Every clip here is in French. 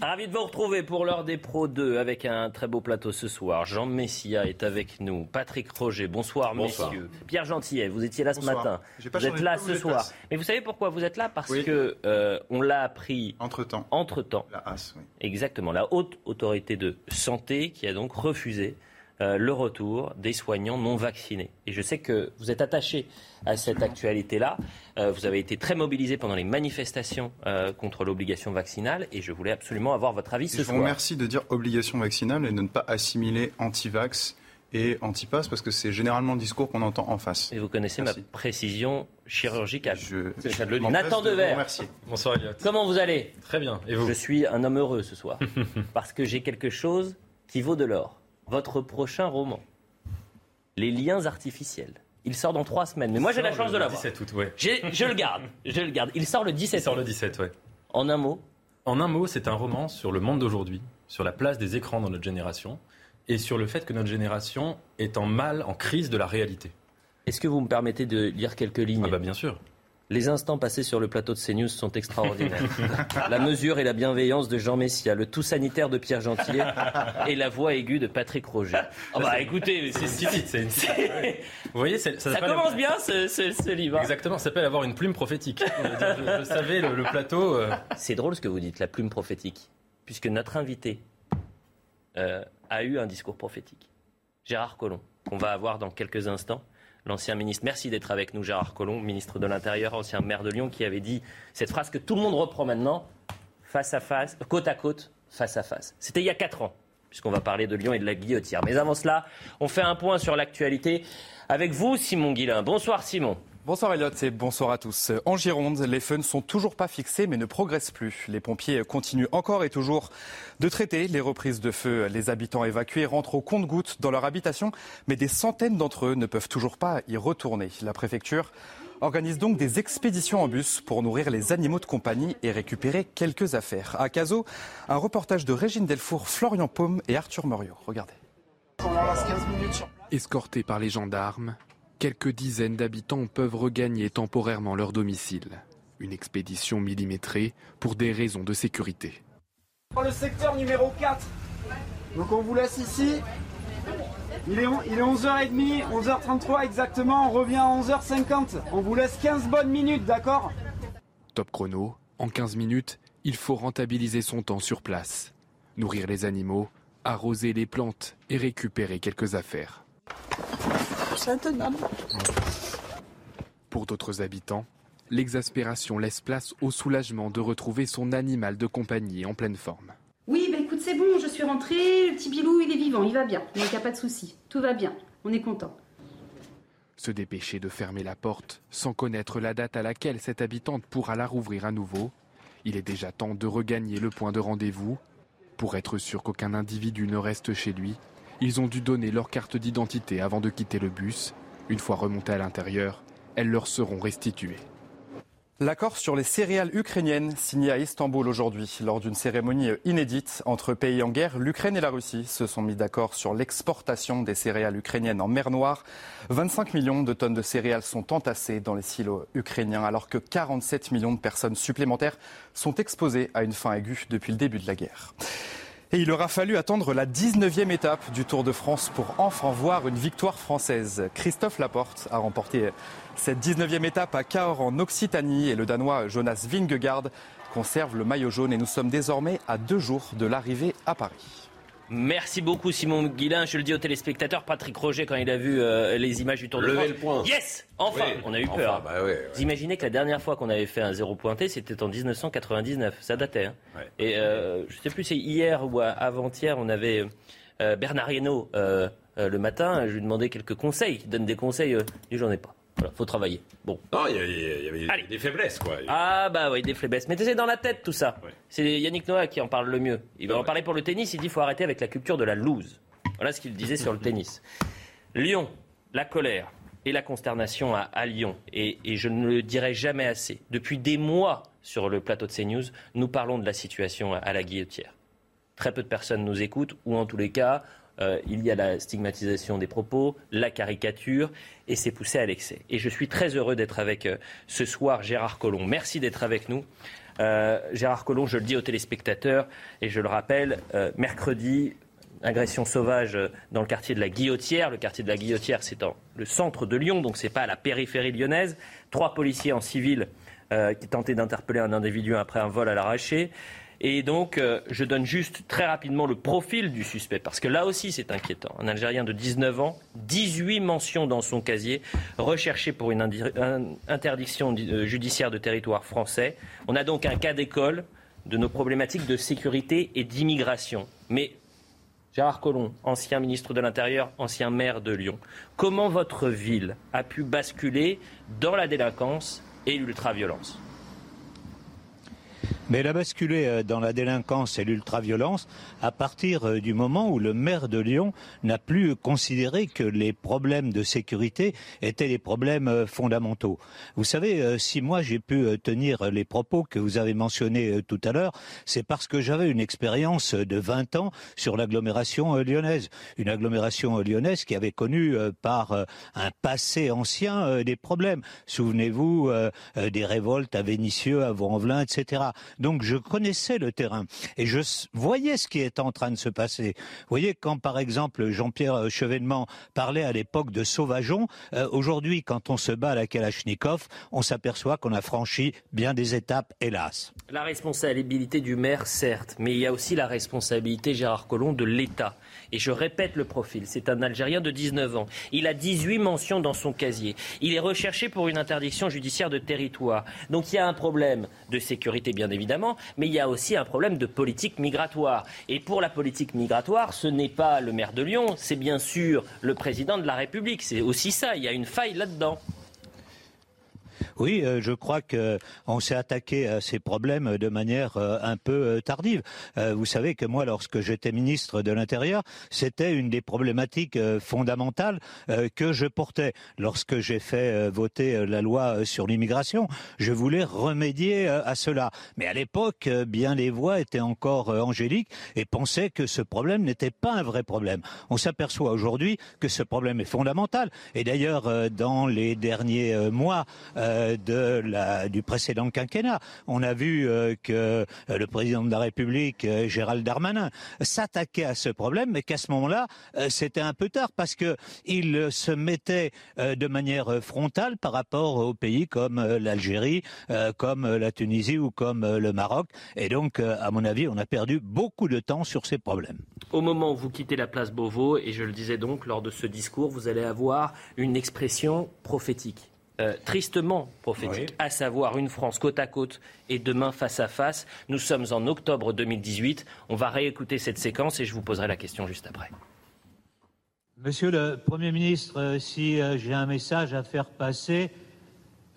Ravi de vous retrouver pour l'heure des pros 2 avec un très beau plateau ce soir. Jean Messia est avec nous. Patrick Roger, bonsoir, Bonsoir. messieurs. Pierre Gentillet, vous étiez là ce matin. Pas Vous êtes là de ce place. soir. Mais vous savez pourquoi vous êtes là? Parce Oui. que euh, on l'a appris Entre-temps, entre-temps. la AS, oui. Exactement, la haute autorité de santé qui a donc refusé euh, le retour des soignants non vaccinés. Et je sais que vous êtes attaché à cette actualité-là. Euh, vous avez été très mobilisé pendant les manifestations euh, contre l'obligation vaccinale et je voulais absolument avoir votre avis Et ce je vous soir. remercie de dire obligation vaccinale et de ne pas assimiler anti-vax et anti-pass parce que c'est généralement le discours qu'on entend en face. Et vous connaissez Merci. ma précision chirurgicale. Je, le m'empresse Nathan Devers. remercier. Bonsoir Elliot. Comment vous allez? Très bien. Et vous? Je suis un homme heureux ce soir parce que j'ai quelque chose qui vaut de l'or. Votre prochain roman, Les liens artificiels. Il sort dans trois semaines. Mais moi j'ai la chance de le l'avoir. 17 août, ouais. Je le garde. Je le garde. Il sort le 17 Il sort le août. 17, ouais. En un mot, En un mot, c'est un roman sur le monde d'aujourd'hui, sur la place des écrans dans notre génération et sur le fait que notre génération est en mal, en crise de la réalité. est-ce que vous me permettez de lire quelques lignes Ah bah bien sûr. Les instants passés sur le plateau de CNews sont extraordinaires. la mesure et la bienveillance de Jean Messia, le tout sanitaire de Pierre Gentillet et la voix aiguë de Patrick Roger. Ah bah écoutez, C'est une- c'est- Vous voyez, ça, commence bien ce, ce- ce livre. hein. Exactement, ça s'appelle avoir une plume prophétique. Je, je- je savais le, le plateau. euh, C'est drôle ce que vous dites, la plume prophétique, puisque notre invité euh, a eu un discours prophétique. Gérard Collomb, qu'on va avoir dans quelques instants, l'ancien ministre. Merci d'être avec nous, Gérard Collomb, ministre de l'Intérieur, ancien maire de Lyon, qui avait dit cette phrase que tout le monde reprend maintenant face à face, côte à côte, face à face. C'était il y a quatre ans, puisqu'on va parler de Lyon et de la guillotière. Mais avant cela, on fait un point sur l'actualité avec vous, Simon Guillain. Bonsoir, Simon. Bonsoir Elliot et bonsoir à tous. En Gironde, les feux ne sont toujours pas fixés mais ne progressent plus. Les pompiers continuent encore et toujours de traiter les reprises de feu. Les habitants évacués rentrent au compte-gouttes dans leur habitation, mais des centaines d'entre eux ne peuvent toujours pas y retourner. La préfecture organise donc des expéditions en bus pour nourrir les animaux de compagnie et récupérer quelques affaires. À Cazaux, un reportage de Régine Delfour, Florian Paume et Arthur Moriot. Regardez. Escortés par les gendarmes, quelques dizaines d'habitants peuvent regagner temporairement leur domicile. Une expédition millimétrée pour des raisons de sécurité. Le secteur numéro 4. Donc on vous laisse ici. Il est, il est 11h30, 11h33 exactement, on revient à 11h50. On vous laisse 15 bonnes minutes, d'accord? Top chrono, en 15 minutes, il faut rentabiliser son temps sur place. Nourrir les animaux, arroser les plantes et récupérer quelques affaires. Pour d'autres habitants, l'exaspération laisse place au soulagement de retrouver son animal de compagnie en pleine forme. Oui, bah écoute, c'est bon, je suis rentrée, le petit Bilou, il est vivant, il va bien, donc il n'y a pas de souci, tout va bien, on est content. Se dépêcher de fermer la porte sans connaître la date à laquelle cette habitante pourra la rouvrir à nouveau. Il est déjà temps de regagner le point de rendez-vous. Pour être sûr qu'aucun individu ne reste chez lui, ils ont dû donner leur carte d'identité avant de quitter le bus. Une fois remontés à l'intérieur, elles leur seront restituées. L'accord sur les céréales ukrainiennes signé à Istanbul aujourd'hui lors d'une cérémonie inédite entre pays en guerre, l'Ukraine et la Russie se sont mis d'accord sur l'exportation des céréales ukrainiennes en mer Noire. 25 millions de tonnes de céréales sont entassées dans les silos ukrainiens alors que 47 millions de personnes supplémentaires sont exposées à une faim aiguë depuis le début de la guerre. Et il aura fallu attendre la 19e étape du Tour de France pour enfin voir une victoire française. Christophe Laporte a remporté cette 19e étape à Cahors en Occitanie et le Danois Jonas Vingegaard conserve le maillot jaune et nous sommes désormais à deux jours de l'arrivée à Paris. Merci beaucoup Simon Guillain. Je le dis aux téléspectateurs, Patrick Roger, quand il a vu euh, les images du Tour de France. le point. Yes Enfin Oui, On a eu enfin, peur. bah ouais, ouais. Vous imaginez que la dernière fois qu'on avait fait un zéro pointé, c'était en 1999. Ça datait. hein. Ouais. Et euh, je sais plus, c'est hier ou avant-hier, on avait euh, Bernard Hinault euh, le matin. Je lui demandais quelques conseils. Il donne des conseils. Je dis, j'en ai pas. Voilà, faut travailler. Bon. Non, il y, avait des faiblesses, quoi. Ah bah oui, des faiblesses. Mettez-les dans la tête tout ça. C'est Yannick Noah qui en parle le mieux. Il va en parler pour le tennis. Il dit qu'il faut arrêter avec la culture de la loose. Voilà ce qu'il disait sur le tennis. Lyon, la colère et la consternation à, Lyon. Et, je ne le dirai jamais assez. Depuis des mois sur le plateau de CNews, nous parlons de la situation à, la guillotière. Très peu de personnes nous écoutent, ou en tous les cas, euh, il y a la stigmatisation des propos, la caricature, et c'est poussé à l'excès. Et je suis très heureux d'être avec euh, ce soir Gérard Collomb. Merci d'être avec nous. Euh, Gérard Collomb, je le dis aux téléspectateurs, et je le rappelle, mercredi, agression sauvage dans le quartier de la Guillotière. Le quartier de la Guillotière, c'est dans le centre de Lyon, donc ce n'est pas à la périphérie lyonnaise. Trois policiers en civil qui tentaient d'interpeller un individu après un vol à l'arraché. Et donc, euh, je donne juste très rapidement le profil du suspect, parce que là aussi, c'est inquiétant. Un Algérien de 19 ans, 18 mentions dans son casier, recherché pour une interdiction euh, judiciaire de territoire français. On a donc un cas d'école de nos problématiques de sécurité et d'immigration. Mais Gérard Collomb, ancien ministre de l'Intérieur, ancien maire de Lyon, comment votre ville a pu basculer dans la délinquance et l'ultraviolence? Mais elle a basculé euh, dans la délinquance et l'ultraviolence à partir euh, du moment où le maire de Lyon n'a plus considéré que les problèmes de sécurité étaient des problèmes euh, fondamentaux. Vous savez, si moi j'ai pu tenir les propos que vous avez mentionnés tout à l'heure, c'est parce que j'avais une expérience de 20 ans sur l'agglomération lyonnaise. Une agglomération lyonnaise qui avait connu par un passé ancien des problèmes. Souvenez-vous des révoltes à Vénissieux, à Vaux-en-Velin, etc. Donc je connaissais le terrain et je voyais ce qui était en train de se passer. Vous voyez, quand par exemple Jean-Pierre Chevènement parlait à l'époque de Sauvageon, euh, aujourd'hui quand on se bat à la Kalachnikov, on s'aperçoit qu'on a franchi bien des étapes, hélas. La responsabilité du maire, certes, mais il y a aussi la responsabilité, Gérard Collomb, de l'État. Et je répète le profil, c'est un Algérien de 19 ans. Il a 18 mentions dans son casier. Il est recherché pour une interdiction judiciaire de territoire. Donc il y a un problème de sécurité, bien évidemment mais il y a aussi un problème de politique migratoire. Et pour la politique migratoire, ce n'est pas le maire de Lyon, c'est bien sûr le président de la République. C'est aussi ça, il y a une faille là-dedans. Oui, euh, je crois qu'on s'est attaqué à ces problèmes de manière euh, un peu euh, tardive. Vous savez que moi, lorsque j'étais ministre de l'Intérieur, c'était une des problématiques fondamentales que je portais. Lorsque j'ai fait voter la loi sur l'immigration, je voulais remédier à cela. Mais à l'époque, bien les voix étaient encore angéliques et pensaient que ce problème n'était pas un vrai problème. On s'aperçoit aujourd'hui que ce problème est fondamental. Et d'ailleurs, dans les derniers mois, du précédent quinquennat. On a vu euh, que euh, le président de la République, euh, Gérald Darmanin, s'attaquait à ce problème, mais qu'à ce moment-là, c'était un peu tard parce que il se mettait de manière frontale par rapport aux pays comme l'Algérie, comme la Tunisie ou comme le Maroc. Et donc, à mon avis, on a perdu beaucoup de temps sur ces problèmes. Au moment où vous quittez la place Beauvau, et je le disais donc lors de ce discours, vous allez avoir une expression prophétique. Euh, tristement prophétique, à savoir une France côte à côte et demain face à face. Nous sommes en octobre 2018. On va réécouter cette séquence et je vous poserai la question juste après. Monsieur le Premier ministre, euh, si euh, j'ai un message à faire passer,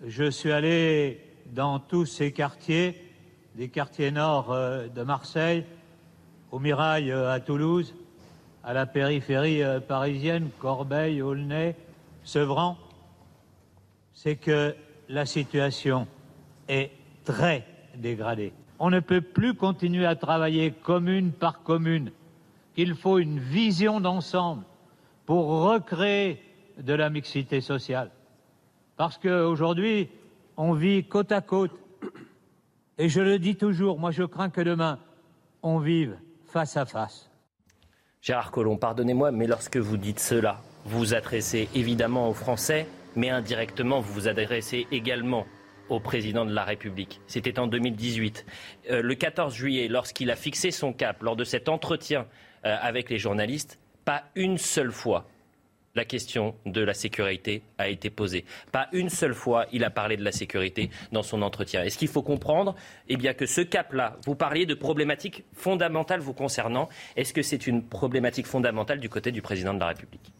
je suis allé dans tous ces quartiers, des quartiers nord de Marseille, au Mirail à Toulouse, à la périphérie parisienne, Corbeil, Aulnay, Sevran c'est que la situation est très dégradée. On ne peut plus continuer à travailler commune par commune. Il faut une vision d'ensemble pour recréer de la mixité sociale. Parce qu'aujourd'hui, on vit côte à côte. Et je le dis toujours, moi je crains que demain, on vive face à face. Gérard Collomb, pardonnez-moi, mais lorsque vous dites cela, vous vous adressez évidemment aux Français, mais indirectement, vous vous adressez également au président de la République. C'était en 2018. Euh, le 14 juillet, lorsqu'il a fixé son cap, lors de cet entretien euh, avec les journalistes, pas une seule fois la question de la sécurité a été posée. Pas une seule fois il a parlé de la sécurité dans son entretien. Est-ce qu'il faut comprendre eh que ce cap-là, vous parliez de problématiques fondamentales vous concernant, est-ce que c'est une problématique fondamentale du côté du président de la République?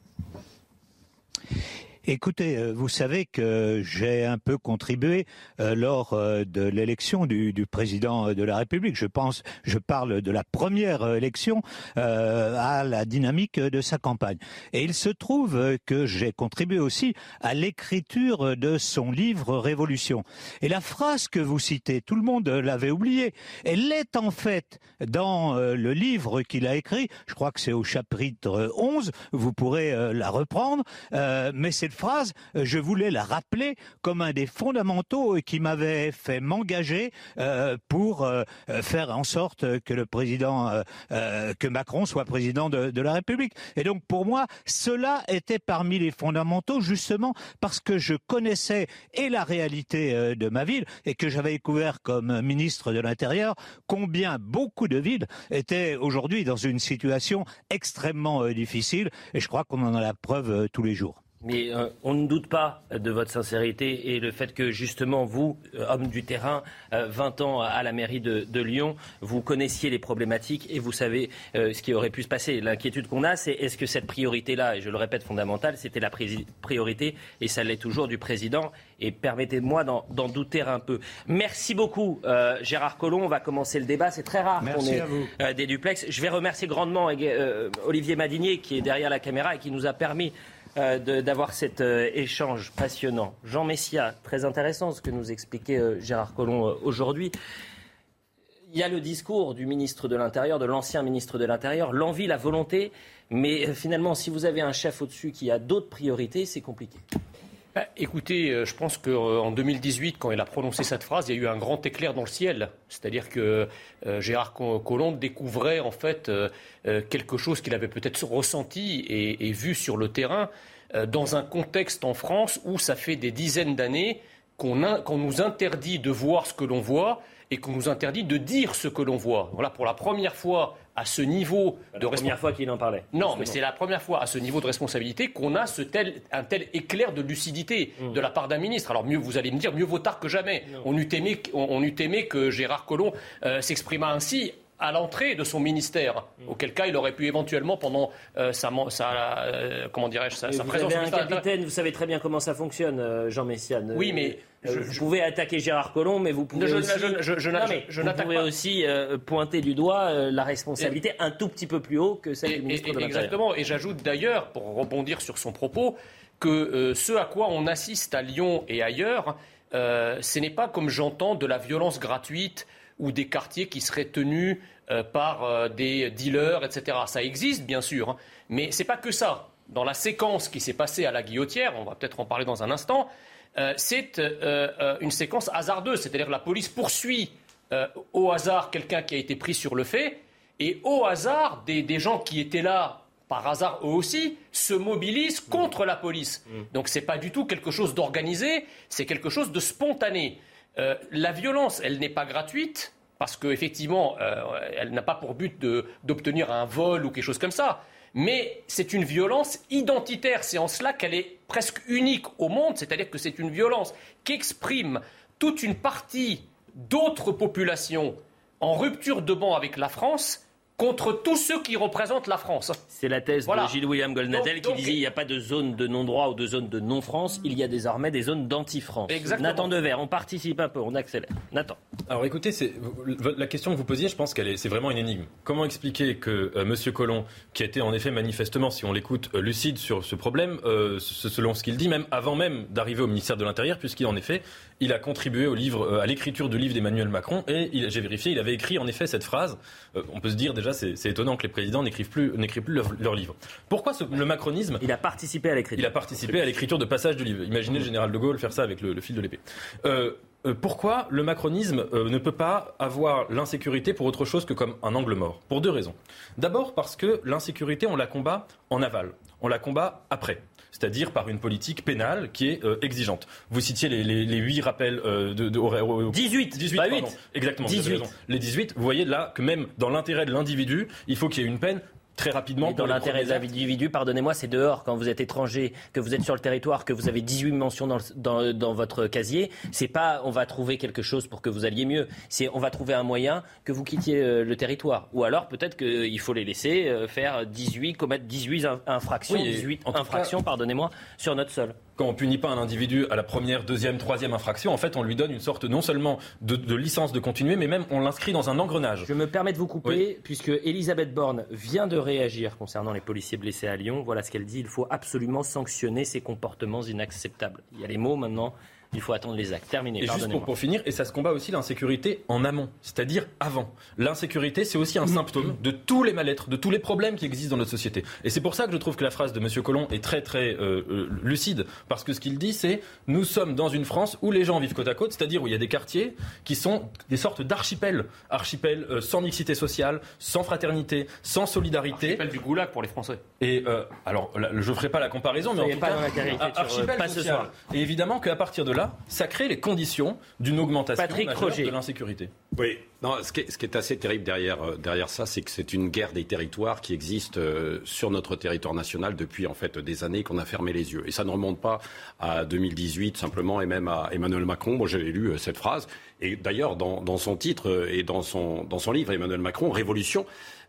Écoutez, euh, vous savez que j'ai un peu contribué euh, lors euh, de l'élection du, du, président de la République. Je pense, je parle de la première élection à la dynamique de sa campagne. Et il se trouve que j'ai contribué aussi à l'écriture de son livre Révolution. Et la phrase que vous citez, tout le monde l'avait oubliée. Elle est en fait dans le livre qu'il a écrit. Je crois que c'est au chapitre 11. Vous pourrez la reprendre. mais c'est phrase, euh, je voulais la rappeler comme un des fondamentaux qui m'avait fait m'engager euh, pour euh, faire en sorte que le président, Macron soit président de, de, la République. Et donc pour moi, cela était parmi les fondamentaux justement parce que je connaissais et la réalité de ma ville et que j'avais découvert comme ministre de l'Intérieur combien beaucoup de villes étaient aujourd'hui dans une situation extrêmement difficile et je crois qu'on en a la preuve tous les jours. Mais euh, on ne doute pas de votre sincérité et le fait que justement vous, euh, homme du terrain, 20 euh, ans à la mairie de, de, Lyon, vous connaissiez les problématiques et vous savez ce qui aurait pu se passer. L'inquiétude qu'on a, c'est est-ce que cette priorité-là, et je le répète fondamentale, c'était la priorité et ça l'est toujours du président? Et permettez-moi d'en douter un peu. Merci beaucoup, Gérard Collomb. On va commencer le débat. C'est très rare qu'on ait des duplex. Je vais remercier grandement Olivier Madinier qui est derrière la caméra et qui nous a permis euh, d'avoir cet euh, échange passionnant. Jean Messia, très intéressant ce que nous expliquait euh, Gérard Collomb aujourd'hui. Il y a le discours du ministre de l'Intérieur, de l'ancien ministre de l'Intérieur, l'envie, la volonté, mais finalement, si vous avez un chef au-dessus qui a d'autres priorités, c'est compliqué. Bah, écoutez, euh, je pense qu'en 2018, quand il a prononcé cette phrase, il y a eu un grand éclair dans le ciel. C'est-à-dire que euh, Gérard Collomb découvrait en fait euh, quelque chose qu'il avait peut-être ressenti et, vu sur le terrain dans un contexte en France où ça fait des dizaines d'années qu'on nous interdit de voir ce que l'on voit et qu'on nous interdit de dire ce que l'on voit. Voilà, pour la première fois à ce niveau de la première fois qu'il en parlait. Non, mais c'est la première fois à ce niveau de responsabilité qu'on a ce tel, un tel éclair de lucidité mm. de la part d'un ministre. Alors mieux, vous allez me dire, mieux vaut tard que jamais. On eût, aimé, on, eût aimé que Gérard Collomb euh, s'exprimât ainsi à l'entrée de son ministère, mm. auquel cas il aurait pu éventuellement pendant euh, sa, euh, comment dirais-je sa, sa vous présence. Avez un capitaine, vous savez très bien comment ça fonctionne, Jean Messiane. Oui, mais je, vous pouvez attaquer Gérard Collomb, mais vous pouvez aussi, vous pouvez aussi pointer du doigt euh, la responsabilité un tout petit peu plus haut que celle du ministre de l'Intérieur. Exactement. Et j'ajoute d'ailleurs, pour rebondir sur son propos, que euh, ce à quoi on assiste à Lyon et ailleurs, euh, ce n'est pas comme j'entends de la violence gratuite ou des quartiers qui seraient tenus par des dealers, etc. Ça existe, bien sûr, hein. mais ce n'est pas que ça. Dans la séquence qui s'est passée à la Guillotière, on va peut-être en parler dans un instant, euh, c'est euh, euh, une séquence hasardeuse. C'est-à-dire que la police poursuit au hasard quelqu'un qui a été pris sur le fait, et au hasard, des, gens qui étaient là par hasard eux aussi, se mobilisent contre la police. Mm. Donc ce n'est pas du tout quelque chose d'organisé, c'est quelque chose de spontané. La violence, elle n'est pas gratuite, parce qu'effectivement, elle n'a pas pour but d'obtenir un vol ou quelque chose comme ça mais c'est une violence identitaire. C'est en cela qu'elle est presque unique au monde, c'est-à-dire que c'est une violence qui exprime toute une partie d'autres populations en rupture de banc avec la France contre tous ceux qui représentent la France. C'est la thèse de Gilles-William Goldnadel qui disait qu'il n'y a pas de zone de non-droit ou de zone de non-France, il y a désormais des zones d'anti-France. Nathan Dever, on participe un peu, on accélère. Nathan. Alors écoutez, la question que vous posiez, je pense qu'elle c'est vraiment une énigme. Comment expliquer que euh, M. Collomb, qui a été en effet manifestement, si on l'écoute, euh, lucide sur ce problème, euh, selon ce qu'il dit, même avant même d'arriver au ministère de l'Intérieur, puisqu'il en effet, il a contribué au livre, à l'écriture du livre d'Emmanuel Macron, et j'ai vérifié, il avait écrit en effet cette phrase. on peut se dire déjà c'est étonnant que les présidents n'écrivent plus, plus leurs leur livres. Pourquoi le macronisme Il a participé à l'écriture. Il a participé à l'écriture de passages du livre. Imaginez le général de Gaulle faire ça avec le, fil de l'épée. Euh, euh, pourquoi le macronisme euh, ne peut pas avoir l'insécurité pour autre chose que comme un angle mort? Pour deux raisons. D'abord parce que l'insécurité, on la combat en aval. On la combat après c'est-à-dire par une politique pénale qui est euh, exigeante. Vous citiez les, les, 8 rappels euh, de, de, 18, 18 pas 8. Exactement. 18. Les 18, vous voyez là que même dans l'intérêt de l'individu, il faut qu'il y ait une peine très rapidement. dans l'intérêt de l'individu, pardonnez-moi, c'est dehors quand vous êtes étranger, que vous êtes sur le territoire, que vous avez 18 mentions dans, dans, dans votre casier. C'est pas on va trouver quelque chose pour que vous alliez mieux. C'est on va trouver un moyen que vous quittiez euh, le territoire. Ou alors peut-être qu'il faut les laisser euh, faire 18, commettre 18 infractions, 18 infractions, pardonnez-moi, sur notre sol. Quand on punit pas un individu à la première, deuxième, troisième infraction, en fait, on lui donne une sorte non seulement de, licence de continuer, mais même on l'inscrit dans un engrenage. Je me permets de vous couper, puisque Elisabeth Borne vient de réagir concernant les policiers blessés à Lyon. Voilà ce qu'elle dit. Il faut absolument sanctionner ces comportements inacceptables. Il y a les mots maintenant. Il faut attendre les actes. Terminé. Et juste pour, finir, et ça se combat aussi l'insécurité en amont, c'est-à-dire avant. L'insécurité, c'est aussi un symptôme de tous les mal-être, de tous les problèmes qui existent dans notre société. Et c'est pour ça que je trouve que la phrase de M. Collomb est très très euh, euh, lucide, parce que ce qu'il dit, c'est nous sommes dans une France où les gens vivent côte à côte, c'est-à-dire où il y a des quartiers qui sont des sortes d'archipels, archipels euh, sans mixité sociale, sans fraternité, sans solidarité. Archipel du goulag pour les Français. Et alors, je ne ferai pas la comparaison, mais en tout pas cas, dans la archipel pas social. Ce soir. Et évidemment qu'à partir de là, ça crée les conditions d'une augmentation de l'insécurité. Oui, non, ce, qui est, assez terrible derrière, euh, derrière ça, c'est que c'est une guerre des territoires qui existe euh, sur notre territoire national depuis en fait des années qu'on a fermé les yeux. Et ça ne remonte pas à 2018 simplement et même à Emmanuel Macron. Moi, j'avais lu euh, cette phrase. Et d'ailleurs, dans, dans, son titre et dans son, dans son livre, Emmanuel Macron, Révolution,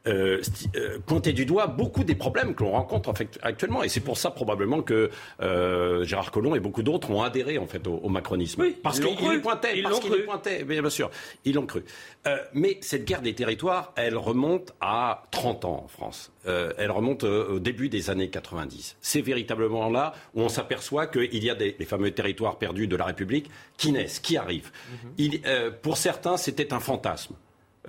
euh, euh, pointer du doigt beaucoup des problèmes que l'on rencontre en fait, actuellement. Et c'est pour ça probablement que euh, Gérard Collomb et beaucoup d'autres ont adhéré en fait au, macronisme. Oui, parce qu'ils le pointaient, parce qu'ils pointaient, bien sûr, ils l'ont cru. Euh, mais cette guerre des territoires, elle remonte à 30 ans en France. Elle remonte au début des années 90. C'est véritablement là où on s'aperçoit qu'il y a des, les fameux territoires perdus de la République qui naissent, qui arrivent. Mhm. Il, pour certains, c'était un fantasme.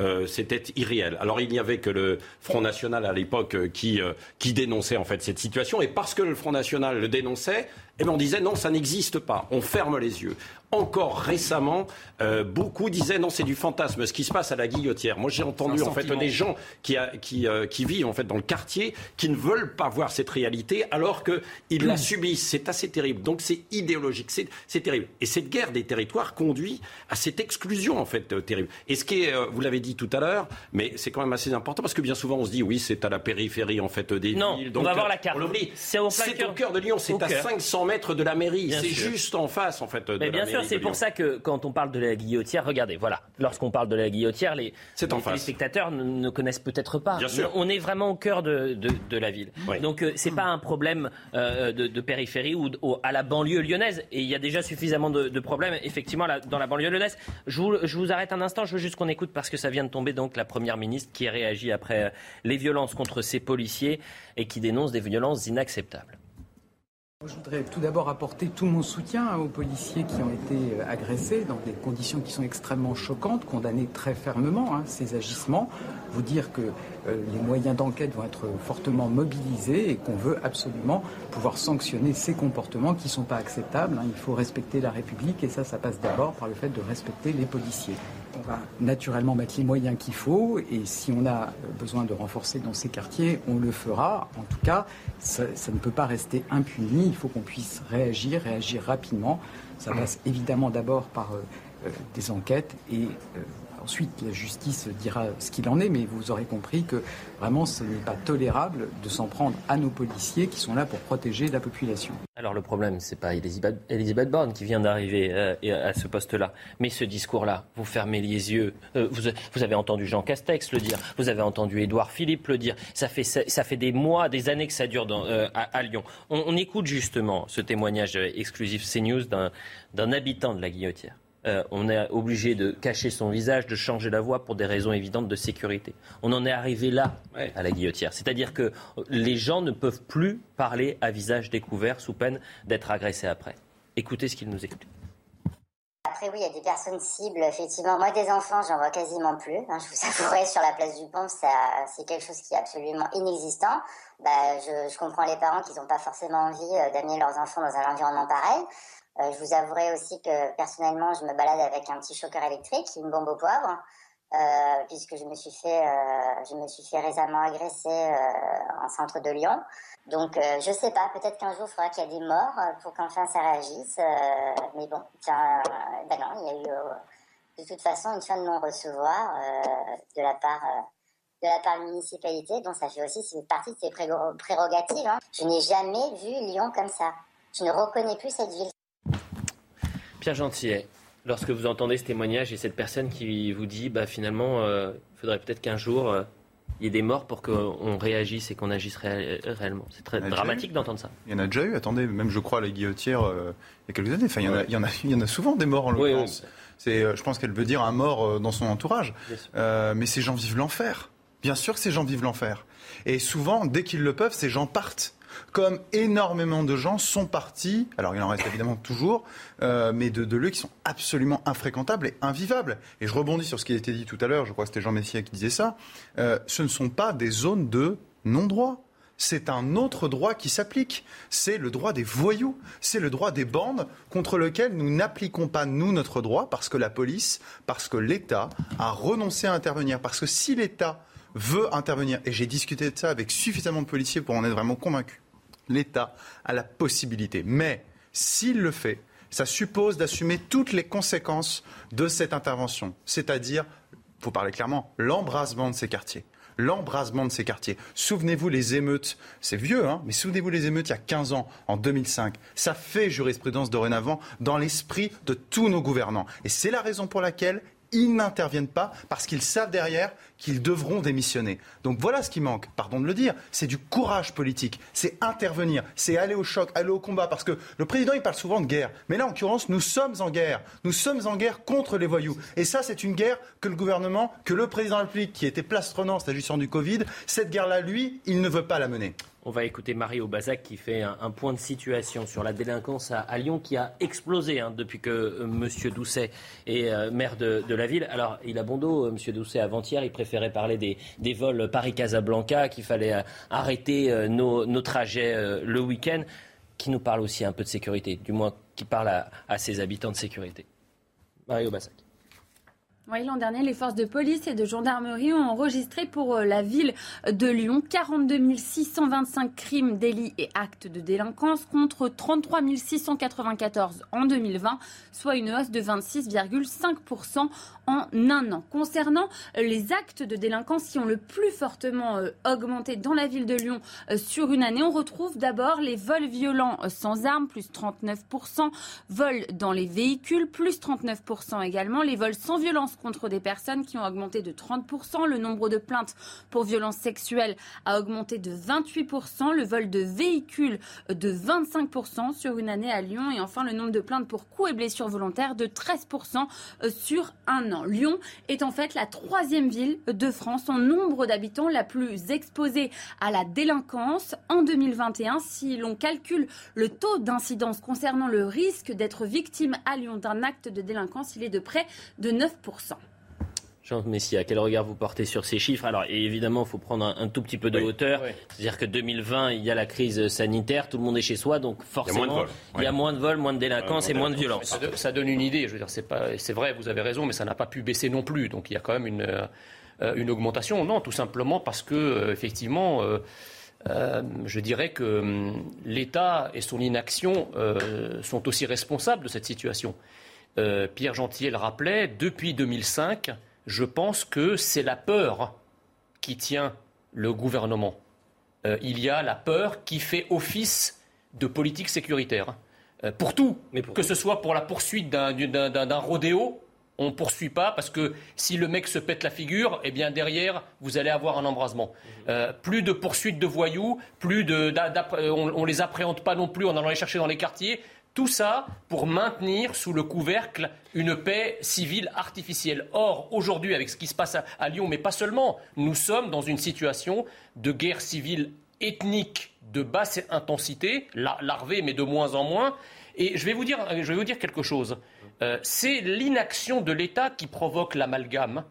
Euh, c'était irréel. Alors il n'y avait que le Front National à l'époque euh, qui, euh, qui dénonçait en fait cette situation, et parce que le Front National le dénonçait, eh bien, on disait non, ça n'existe pas. On ferme les yeux. Encore récemment, euh, beaucoup disaient non, c'est du fantasme. Ce qui se passe à la guillotière. Moi, j'ai entendu en fait des gens qui, a, qui, euh, qui, vivent en fait dans le quartier qui ne veulent pas voir cette réalité alors qu'ils la subissent. C'est assez terrible. Donc c'est idéologique. C'est terrible. Et cette guerre des territoires conduit à cette exclusion en fait euh, terrible. Et ce qui est, vous l'avez dit tout à l'heure, mais c'est quand même assez important parce que bien souvent on se dit oui, c'est à la périphérie en fait des non, villes. Donc, on va voir la carte. C'est au, cœur de Lyon. C'est à 500 mètres de la mairie. C'est juste en face, en fait. De Mais bien sûr, c'est pour ça que quand on parle de la guillotière, regardez, voilà, lorsqu'on parle de la guillotière, les, les spectateurs ne, connaissent peut-être pas. Bien sûr. On est vraiment au cœur de, de, la ville. Donc euh, c'est pas un problème euh, de, périphérie ou, à la banlieue lyonnaise. Et il y a déjà suffisamment de, problèmes, effectivement, dans la banlieue lyonnaise. Je vous, je vous, arrête un instant, je veux juste qu'on écoute parce que ça vient de tomber donc la première ministre qui a réagi après euh, les violences contre ses policiers et qui dénonce des violences inacceptables. Je voudrais tout d'abord apporter tout mon soutien aux policiers qui ont été euh, agressés dans des conditions qui sont extrêmement choquantes, condamner très fermement hein, ces agissements, vous dire que les moyens d'enquête vont être fortement mobilisés et qu'on veut absolument pouvoir sanctionner ces comportements qui ne sont pas acceptables. Hein. Il faut respecter la République et ça, ça passe d'abord par le fait de respecter les policiers. On va naturellement mettre les moyens qu'il faut et si on a besoin de renforcer dans ces quartiers, on le fera. En tout cas, ça, ne peut pas rester impuni. Il faut qu'on puisse réagir, réagir rapidement. Ça passe évidemment d'abord par euh, euh, des enquêtes et Ensuite, la justice dira ce qu'il en est, mais vous aurez compris que vraiment ce n'est pas tolérable de s'en prendre à nos policiers qui sont là pour protéger la population. Alors le problème, c'est pas Elisabeth, Borne qui vient d'arriver euh, à ce poste-là, mais ce discours-là, vous fermez les yeux. Euh, vous, avez entendu Jean Castex le dire, vous avez entendu Édouard Philippe le dire. Ça fait, des mois, des années que ça dure euh, à, Lyon. On, on écoute justement ce témoignage exclusif CNews d'un habitant de la Guillotière. Euh, on est obligé de cacher son visage, de changer la voix pour des raisons évidentes de sécurité. On en est arrivé là, à la guillotière. C'est-à-dire que les gens ne peuvent plus parler à visage découvert sous peine d'être agressés après. Écoutez ce qu'ils nous expliquent. Après, oui, il y a des personnes cibles, effectivement. Moi, des enfants, j'en vois quasiment plus. Hein, je vous avouerai, sur la place du pont, c'est quelque chose qui est absolument inexistant. Bah, je, je comprends les parents qui n'ont pas forcément envie euh, d'amener leurs enfants dans un environnement pareil. Euh, je vous avouerai aussi que personnellement, je me balade avec un petit choqueur électrique, une bombe au poivre, euh, puisque je me suis fait, euh, je me suis fait récemment agresser en centre de Lyon. Donc, je sais pas, peut-être qu'un jour, il faudra qu'il y ait des morts pour qu'enfin ça réagisse. mais bon, tiens, ben non, il y a eu de toute façon une fin de non-recevoir de la part de la part de la municipalité, dont ça fait aussi partie de ses prérogatives. Hein. Je n'ai jamais vu Lyon comme ça. Je ne reconnais plus cette ville. Pierre Gentillet, lorsque vous entendez ce témoignage et cette personne qui vous dit bah, finalement, euh, il faudrait peut-être qu'un jour, euh, il y ait des morts pour qu'on réagisse et qu'on agisse réellement. C'est très dramatique d'entendre ça. Il y en a déjà eu, attendez, même je crois à la guillotière euh, il y a quelques années. Enfin, il y, en a, il, y en a, il y en a souvent des morts en l'occurrence. Euh, je pense qu'elle veut dire un mort euh, dans son entourage. mais ces gens vivent l'enfer. Bien sûr que ces gens vivent l'enfer. Et souvent, dès qu'ils le peuvent, ces gens partent comme énormément de gens sont partis, alors il en reste évidemment toujours, euh, mais de, lieux qui sont absolument infréquentables et invivables. Et je rebondis sur ce qui a été dit tout à l'heure, je crois que c'était Jean Messia qui disait ça, euh, ce ne sont pas des zones de non-droit. C'est un autre droit qui s'applique. C'est le droit des voyous. C'est le droit des bandes contre lequel nous n'appliquons pas, nous, notre droit, parce que la police, parce que l'État a renoncé à intervenir. Parce que si l'État veut intervenir, et j'ai discuté de ça avec suffisamment de policiers pour en être vraiment convaincu, l'État a la possibilité. Mais s'il le fait, ça suppose d'assumer toutes les conséquences de cette intervention, c'est-à-dire, pour parler clairement, l'embrasement de ces quartiers l'embrasement de ces quartiers. Souvenez-vous les émeutes, c'est vieux, hein, mais souvenez-vous les émeutes il y a 15 ans, en 2005. Ça fait jurisprudence dorénavant dans l'esprit de tous nos gouvernants. Et c'est la raison pour laquelle ils n'interviennent pas parce qu'ils savent derrière qu'ils devront démissionner. Donc voilà ce qui manque, pardon de le dire, c'est du courage politique, c'est intervenir, c'est aller au choc, aller au combat, parce que le président il parle souvent de guerre, mais là en l'occurrence nous sommes en guerre, nous sommes en guerre contre les voyous, et ça c'est une guerre que le gouvernement, que le président de la République qui était plastronant s'agissant du Covid, cette guerre-là lui, il ne veut pas la mener. On va écouter Mario Bazac qui fait un, point de situation sur la délinquance à, Lyon qui a explosé hein, depuis que euh, M. Doucet est euh, maire de, la ville. Alors, il a bon dos, euh, M. Doucet, avant-hier, il préférait parler des, vols Paris-Casablanca, qu'il fallait arrêter nos, trajets le week-end, qui nous parle aussi un peu de sécurité, du moins qui parle à, ses habitants de sécurité. Mario Bazac. Oui, l'an dernier, les forces de police et de gendarmerie ont enregistré pour euh, la ville de Lyon 42 625 crimes, délits et actes de délinquance contre 33 694 en 2020, soit une hausse de 26,5% en un an. Concernant les actes de délinquance qui ont le plus fortement euh, augmenté dans la ville de Lyon euh, sur une année, on retrouve d'abord les vols violents sans armes, plus 39%, vols dans les véhicules, plus 39% également, les vols sans violence contre des personnes qui ont augmenté de 30%. Le nombre de plaintes pour violences sexuelles a augmenté de 28%. Le vol de véhicules de 25% sur une année à Lyon. Et enfin, le nombre de plaintes pour coups et blessures volontaires de 13% sur un an. Lyon est en fait la troisième ville de France en nombre d'habitants la plus exposée à la délinquance en 2021. Si l'on calcule le taux d'incidence concernant le risque d'être victime à Lyon d'un acte de délinquance, il est de près de 9%. Jean Messia, quel regard vous portez sur ces chiffres? Alors évidemment, il faut prendre un, tout petit peu de hauteur. C'est-à-dire que 2020, il y a la crise sanitaire, tout le monde est chez soi, donc forcément, il y a moins de vols, moins de, délinquance et moins de violence. Ça, donne une idée. Je veux dire, c'est pas, c'est vrai, vous avez raison, mais ça n'a pas pu baisser non plus. Donc il y a quand même une, euh, une augmentation. Non, tout simplement parce que euh, effectivement. Euh, je dirais que hum, l'État et son inaction sont aussi responsables de cette situation. Pierre Gentil le rappelait, depuis 2005, je pense que c'est la peur qui tient le gouvernement. Euh, il y a la peur qui fait office de politique sécuritaire. Euh, pour tout, que ce soit pour la poursuite d'un rodéo, on ne poursuit pas parce que si le mec se pète la figure, eh bien derrière, vous allez avoir un embrasement. Euh, plus de poursuites de voyous, plus de, on, ne les appréhende pas non plus en allant les chercher dans les quartiers. Tout ça pour maintenir sous le couvercle une paix civile artificielle. Or, aujourd'hui, avec ce qui se passe à, Lyon, mais pas seulement, nous sommes dans une situation de guerre civile ethnique de basse intensité, larvée, mais de moins en moins. Et je vais vous dire, quelque chose. Euh, c'est l'inaction de l'État qui provoque l'amalgame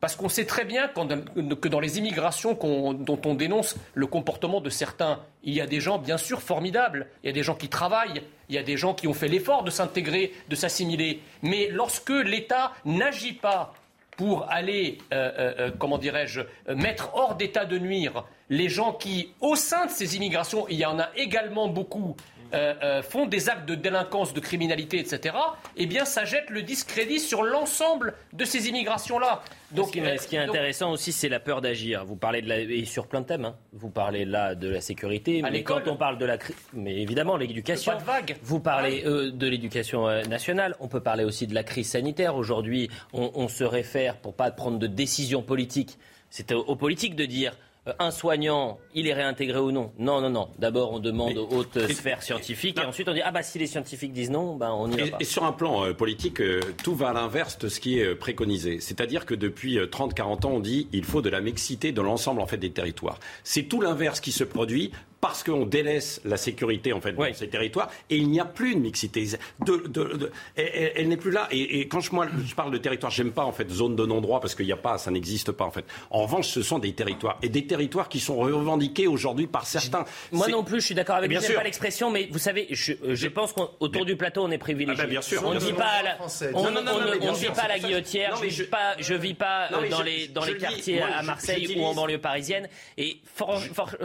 parce qu'on sait très bien que dans les immigrations dont on dénonce le comportement de certains, il y a des gens bien sûr formidables, il y a des gens qui travaillent, il y a des gens qui ont fait l'effort de s'intégrer, de s'assimiler. Mais lorsque l'État n'agit pas pour aller, euh, euh, euh, comment dirais-je, mettre hors d'état de nuire les gens qui, au sein de ces immigrations, il y en a également beaucoup, euh, euh, font des actes de délinquance, de criminalité, etc., eh bien, ça jette le discrédit sur l'ensemble de ces immigrations-là. Donc, ce qui est, intéressant aussi, c'est la peur d'agir. Vous parlez de la, et sur plein de thèmes. Hein. Vous parlez là de la sécurité, mais quand on parle de la, mais évidemment l'éducation. Pas de vague. Vous parlez euh, de l'éducation nationale. On peut parler aussi de la crise sanitaire. Aujourd'hui, on, on se réfère pour pas prendre de décision politique C'est aux politiques de dire euh, un soignant, il est réintégré ou non Non, non, non. D'abord, on demande aux hautes sphères scientifiques et ensuite on dit ah bah si les scientifiques disent non, ben on y va et, pas. Et sur un plan euh, politique, euh, tout va à l'inverse de ce qui est préconisé. C'est-à-dire que depuis 30-40 ans, on dit il faut de la mixité de l'ensemble en fait des territoires. C'est tout l'inverse qui se produit parce qu'on délaisse la sécurité en fait dans ces territoires et il n'y a plus de mixité. De, elle, n'est plus là. Et, quand je, moi je parle de territoire, j'aime pas en fait zone de non-droit parce qu'il n'y a pas, ça n'existe pas en fait. En revanche, ce sont des territoires et des territoires qui sont revendiqués aujourd'hui par certains. Moi non plus, je suis d'accord avec bien vous. pas l'expression, mais vous savez, je, je pense qu'autour du plateau, on est privilégié. Ah ben bien sûr. On ne dit pas, la, on, on, vit pas la guillotière. je, vis pas, je vis pas dans les dans les quartiers à Marseille ou en banlieue parisienne. Et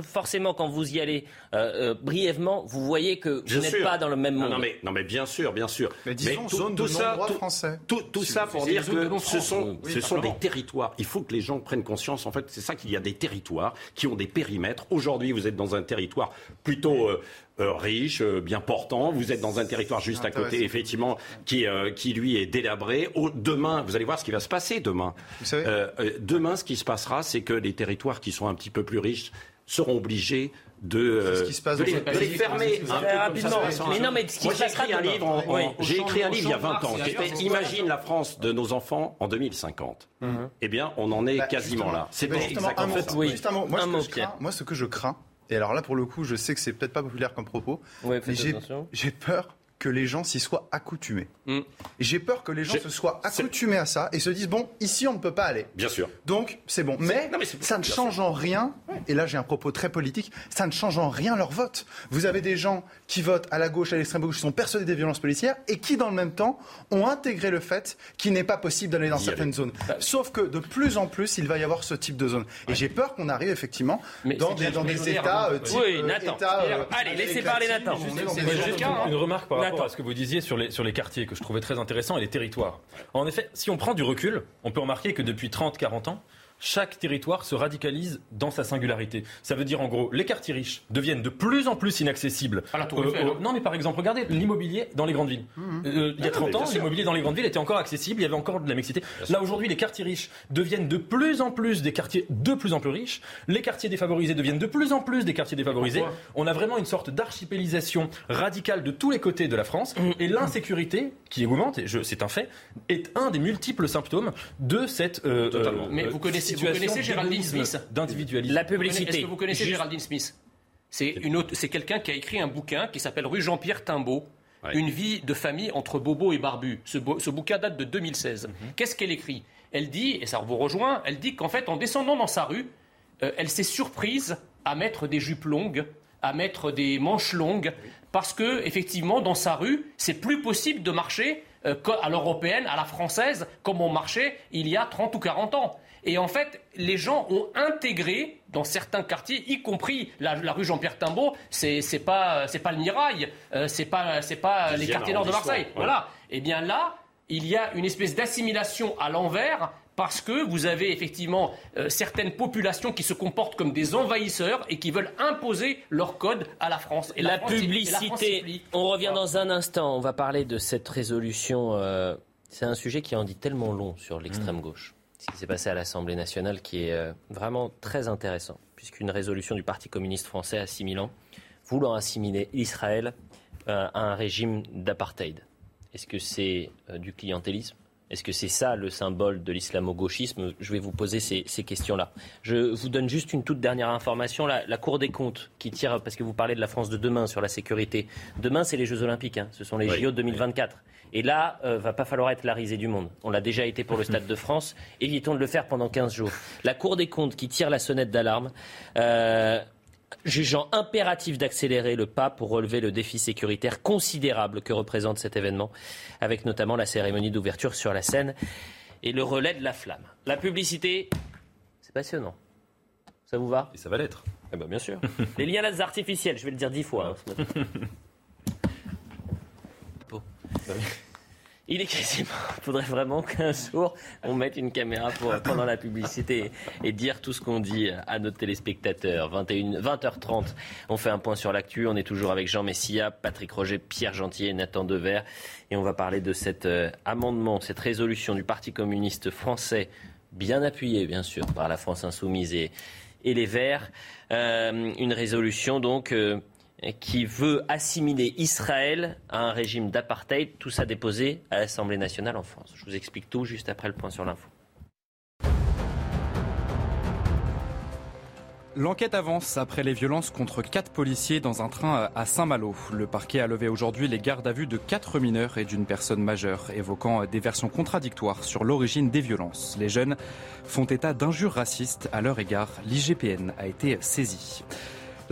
forcément, quand vous y allez euh, euh, brièvement, vous voyez que vous n'êtes pas dans le même monde. Non, mais, non, mais bien sûr, bien sûr. Mais disons zone de ça, tout, français. Tout, ça pour dire que ce sont, ce sont des territoires. Il faut que les gens prennent conscience. En fait, c'est ça qu'il y a des territoires qui ont des périmètres. Aujourd'hui, vous êtes dans un territoire plutôt euh, riche, bien portant. Vous êtes dans un territoire juste à côté, effectivement, qui, qui lui est délabré. demain, vous allez voir ce qui va se passer demain. Vous savez demain, ce qui se passera, c'est que les territoires qui sont un petit peu plus riches seront obligés de, ce qui se passe de, les, de les, fermer rapidement. Mais non, mais ce qui Moi, j'ai écrit un livre, j'ai écrit un livre il y a 20 ans qui était Imagine la France de nos enfants en 2050. Mhm. Eh bien, on en est quasiment là. C'est pas exactement ça. Juste un mot. Moi, ce que je crains, moi, ce que je crains, et alors là, pour le coup, je sais que c'est peut-être pas populaire comme propos, mais j'ai peur que les gens s'y soient accoutumés. Mm. Et j'ai peur que les gens se soient accoutumés à ça et se disent bon, ici on ne peut pas aller. Bien sûr. Donc c'est bon. Mais, ça ne change en rien, et là j'ai un propos très politique, ça ne change en rien leur vote. Vous avez des gens qui votent à la gauche, à l'extrême gauche, qui sont persuadés des violences policières et qui dans le même temps ont intégré le fait qu'il n'est pas possible d'aller dans certaines zones. Bah, Sauf que de plus en plus il va y avoir ce type de zone. Et j'ai peur qu'on arrive effectivement dans des, dans des États euh, type oui, euh, Nathan. Euh, Allez, laissez parler Nathan. Juste une remarque par rapport à ce que vous disiez sur les, sur les quartiers que je trouvais très intéressant et les territoires. En effet, si on prend du recul, on peut remarquer que depuis 30-40 ans, chaque territoire se radicalise dans sa singularité. Ça veut dire en gros, les quartiers riches deviennent de plus en plus inaccessibles. À la tour euh, non, mais par exemple, regardez l'immobilier dans les grandes villes. Mmh. Euh, il y a 30 ah, ans, l'immobilier dans les grandes villes était encore accessible, il y avait encore de la mixité. Là aujourd'hui, les quartiers riches deviennent de plus en plus des quartiers de plus en plus riches. Les quartiers défavorisés deviennent de plus en plus des quartiers défavorisés. On a vraiment une sorte d'archipélisation radicale de tous les côtés de la France. Mmh. Et l'insécurité, qui augmente, et c'est un fait, est un des multiples symptômes de cette. Euh, Totalement. mais vous connaissez vous connaissez Géraldine Smith D'individualisme. La publicité. Est-ce que vous connaissez Géraldine Smith? C'est c'est quelqu'un qui a écrit un bouquin qui s'appelle Rue Jean-Pierre Timbaud. Une vie de famille entre Bobo et Barbu. Ce, bouquin date de 2016. Mhm. Qu'est-ce qu'elle écrit? Elle dit, et ça vous rejoint, elle dit qu'en fait, en descendant dans sa rue, euh, elle s'est surprise à mettre des jupes longues, à mettre des manches longues, parce que effectivement, dans sa rue, c'est plus possible de marcher à l'européenne, à la française, comme on marchait il y a 30 ou 40 ans. Et en fait, les gens ont intégré dans certains quartiers, y compris la, rue Jean-Pierre Timbaud, c'est pas c'est pas le Mirail, euh, c'est pas c'est pas les quartiers nord de Marseille. Voilà. Et eh bien là, il y a une espèce d'assimilation à l'envers parce que vous avez effectivement euh, certaines populations qui se comportent comme des envahisseurs et qui veulent imposer leur code à la France. Et la, publicité, on revient dans un instant, on va parler de cette résolution. Euh, c'est un sujet qui en dit tellement long sur l'extrême gauche ce qui s'est passé à l'Assemblée nationale qui est euh, vraiment très intéressant, puisqu'une résolution du Parti communiste français assimilant, voulant assimiler Israël à un régime d'apartheid. Est-ce que c'est du clientélisme? Est-ce que c'est ça le symbole de l'islamo-gauchisme? Je vais vous poser ces, questions-là. Je vous donne juste une toute dernière information. La, la, Cour des comptes qui tire, parce que vous parlez de la France de demain sur la sécurité. Demain, c'est les Jeux Olympiques. Hein. Ce sont les JO 2024. Et là, euh, va pas falloir être la risée du monde. On l'a déjà été pour le Stade de France. Évitons de le faire pendant 15 jours. La Cour des comptes qui tire la sonnette d'alarme. Euh, jugeant impératif d'accélérer le pas pour relever le défi sécuritaire considérable que représente cet événement, avec notamment la cérémonie d'ouverture sur la scène et le relais de la flamme. La publicité, c'est passionnant. Ça vous va? Et ça va l'être. Eh ben, bien sûr. Les liens artificiels, je vais le dire dix fois. Hein, Il est quasiment. Il faudrait vraiment qu'un jour on mette une caméra pour, pendant la publicité et dire tout ce qu'on dit à nos téléspectateurs. 21, 20h30, on fait un point sur l'actu. On est toujours avec Jean Messia, Patrick Roger, Pierre Gentier et Nathan Dever. Et on va parler de cet euh, amendement, cette résolution du Parti communiste français bien appuyée bien sûr par la France insoumise et, et les Verts. Euh, une résolution donc euh, qui veut assimiler Israël à un régime d'apartheid, tout ça déposé à l'Assemblée nationale en France. Je vous explique tout juste après le point sur l'info. L'enquête avance après les violences contre quatre policiers dans un train à Saint-Malo. Le parquet a levé aujourd'hui les gardes à vue de quatre mineurs et d'une personne majeure, évoquant des versions contradictoires sur l'origine des violences. Les jeunes font état d'injures racistes à leur égard. L'IGPN a été saisie.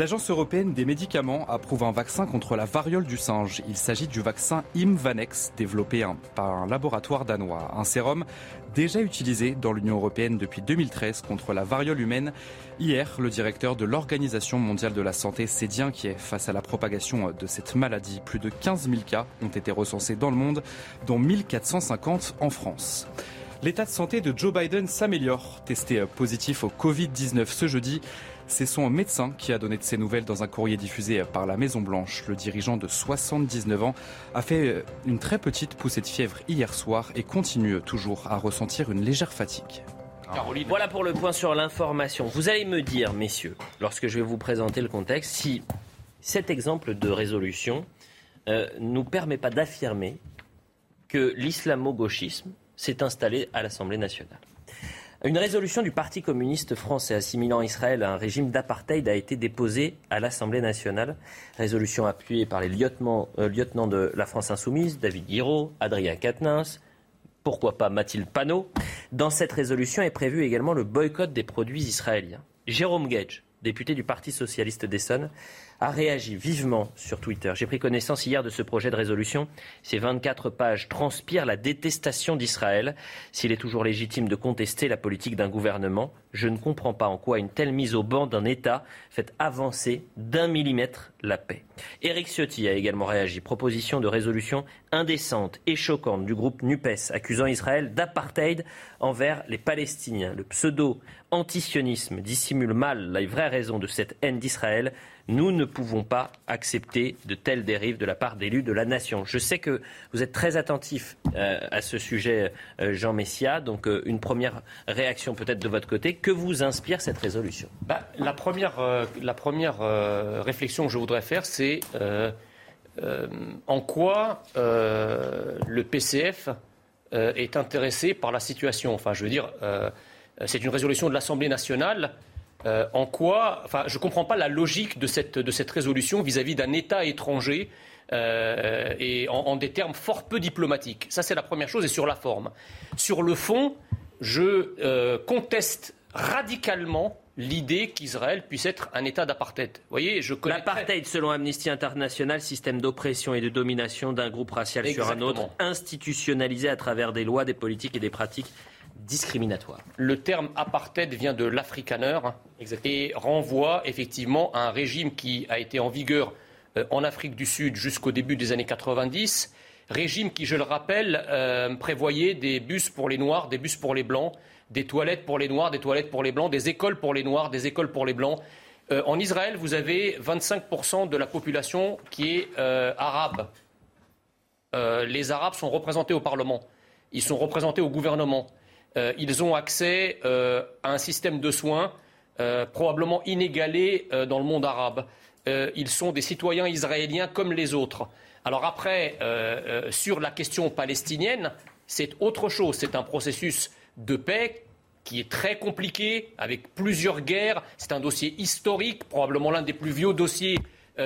L'Agence européenne des médicaments approuve un vaccin contre la variole du singe. Il s'agit du vaccin Imvanex, développé par un laboratoire danois. Un sérum déjà utilisé dans l'Union européenne depuis 2013 contre la variole humaine. Hier, le directeur de l'Organisation mondiale de la santé s'est dit inquiet face à la propagation de cette maladie. Plus de 15 000 cas ont été recensés dans le monde, dont 1450 en France. L'état de santé de Joe Biden s'améliore. Testé positif au Covid-19 ce jeudi, c'est son médecin qui a donné de ses nouvelles dans un courrier diffusé par la Maison Blanche. Le dirigeant de 79 ans a fait une très petite poussée de fièvre hier soir et continue toujours à ressentir une légère fatigue. Caroline. Voilà pour le point sur l'information. Vous allez me dire, messieurs, lorsque je vais vous présenter le contexte, si cet exemple de résolution euh, nous permet pas d'affirmer que l'islamo-gauchisme s'est installé à l'Assemblée nationale. Une résolution du Parti communiste français assimilant Israël à un régime d'apartheid a été déposée à l'Assemblée nationale. Résolution appuyée par les lieutenants, euh, lieutenants de la France insoumise, David Guiraud, Adrien Quatennens, pourquoi pas Mathilde Panot. Dans cette résolution est prévu également le boycott des produits israéliens. Jérôme Gage, député du Parti socialiste d'Essonne, a réagi vivement sur Twitter. J'ai pris connaissance hier de ce projet de résolution. Ces 24 pages transpirent la détestation d'Israël. S'il est toujours légitime de contester la politique d'un gouvernement, je ne comprends pas en quoi une telle mise au banc d'un État fait avancer d'un millimètre la paix. Éric Ciotti a également réagi. Proposition de résolution indécente et choquante du groupe NUPES accusant Israël d'apartheid envers les Palestiniens. Le pseudo-antisionisme dissimule mal la vraie raison de cette haine d'Israël. Nous ne pouvons pas accepter de telles dérives de la part d'élus de la nation. Je sais que vous êtes très attentif euh, à ce sujet, euh, Jean Messia. Donc, euh, une première réaction peut-être de votre côté. Que vous inspire cette résolution? Bah, La première, la première réflexion que je voudrais faire, c'est en quoi le PCF est intéressé par la situation. Enfin, je veux dire, c'est une résolution de l'Assemblée nationale euh, en quoi, enfin, je ne comprends pas la logique de cette, de cette résolution vis-à-vis d'un État étranger euh, et en, des termes fort peu diplomatiques. Ça, c'est la première chose, et sur la forme. Sur le fond, je euh, conteste radicalement l'idée qu'Israël puisse être un État d'apartheid. voyez, je connais L'apartheid, selon Amnesty International, système d'oppression et de domination d'un groupe racial sur un autre, institutionnalisé à travers des lois, des politiques et des pratiques discriminatoire. Le terme apartheid vient de l'afrikaner et renvoie effectivement à un régime qui a été en vigueur euh, en Afrique du Sud jusqu'au début des années 90. Régime qui, je le rappelle, euh, prévoyait des bus pour les Noirs, des bus pour les Blancs, des toilettes pour les Noirs, des toilettes pour les Blancs, des écoles pour les Noirs, des écoles pour les Blancs. Euh, en Israël, vous avez 25% de la population qui est arabe. les Arabes sont représentés au Parlement. Ils sont représentés au gouvernement. Euh, ils ont accès euh, à un système de soins euh, probablement inégalé dans le monde arabe. ils sont des citoyens israéliens comme les autres. Alors après, sur la question palestinienne, c'est autre chose. C'est un processus de paix qui est très compliqué, avec plusieurs guerres. C'est un dossier historique, probablement l'un des plus vieux dossiers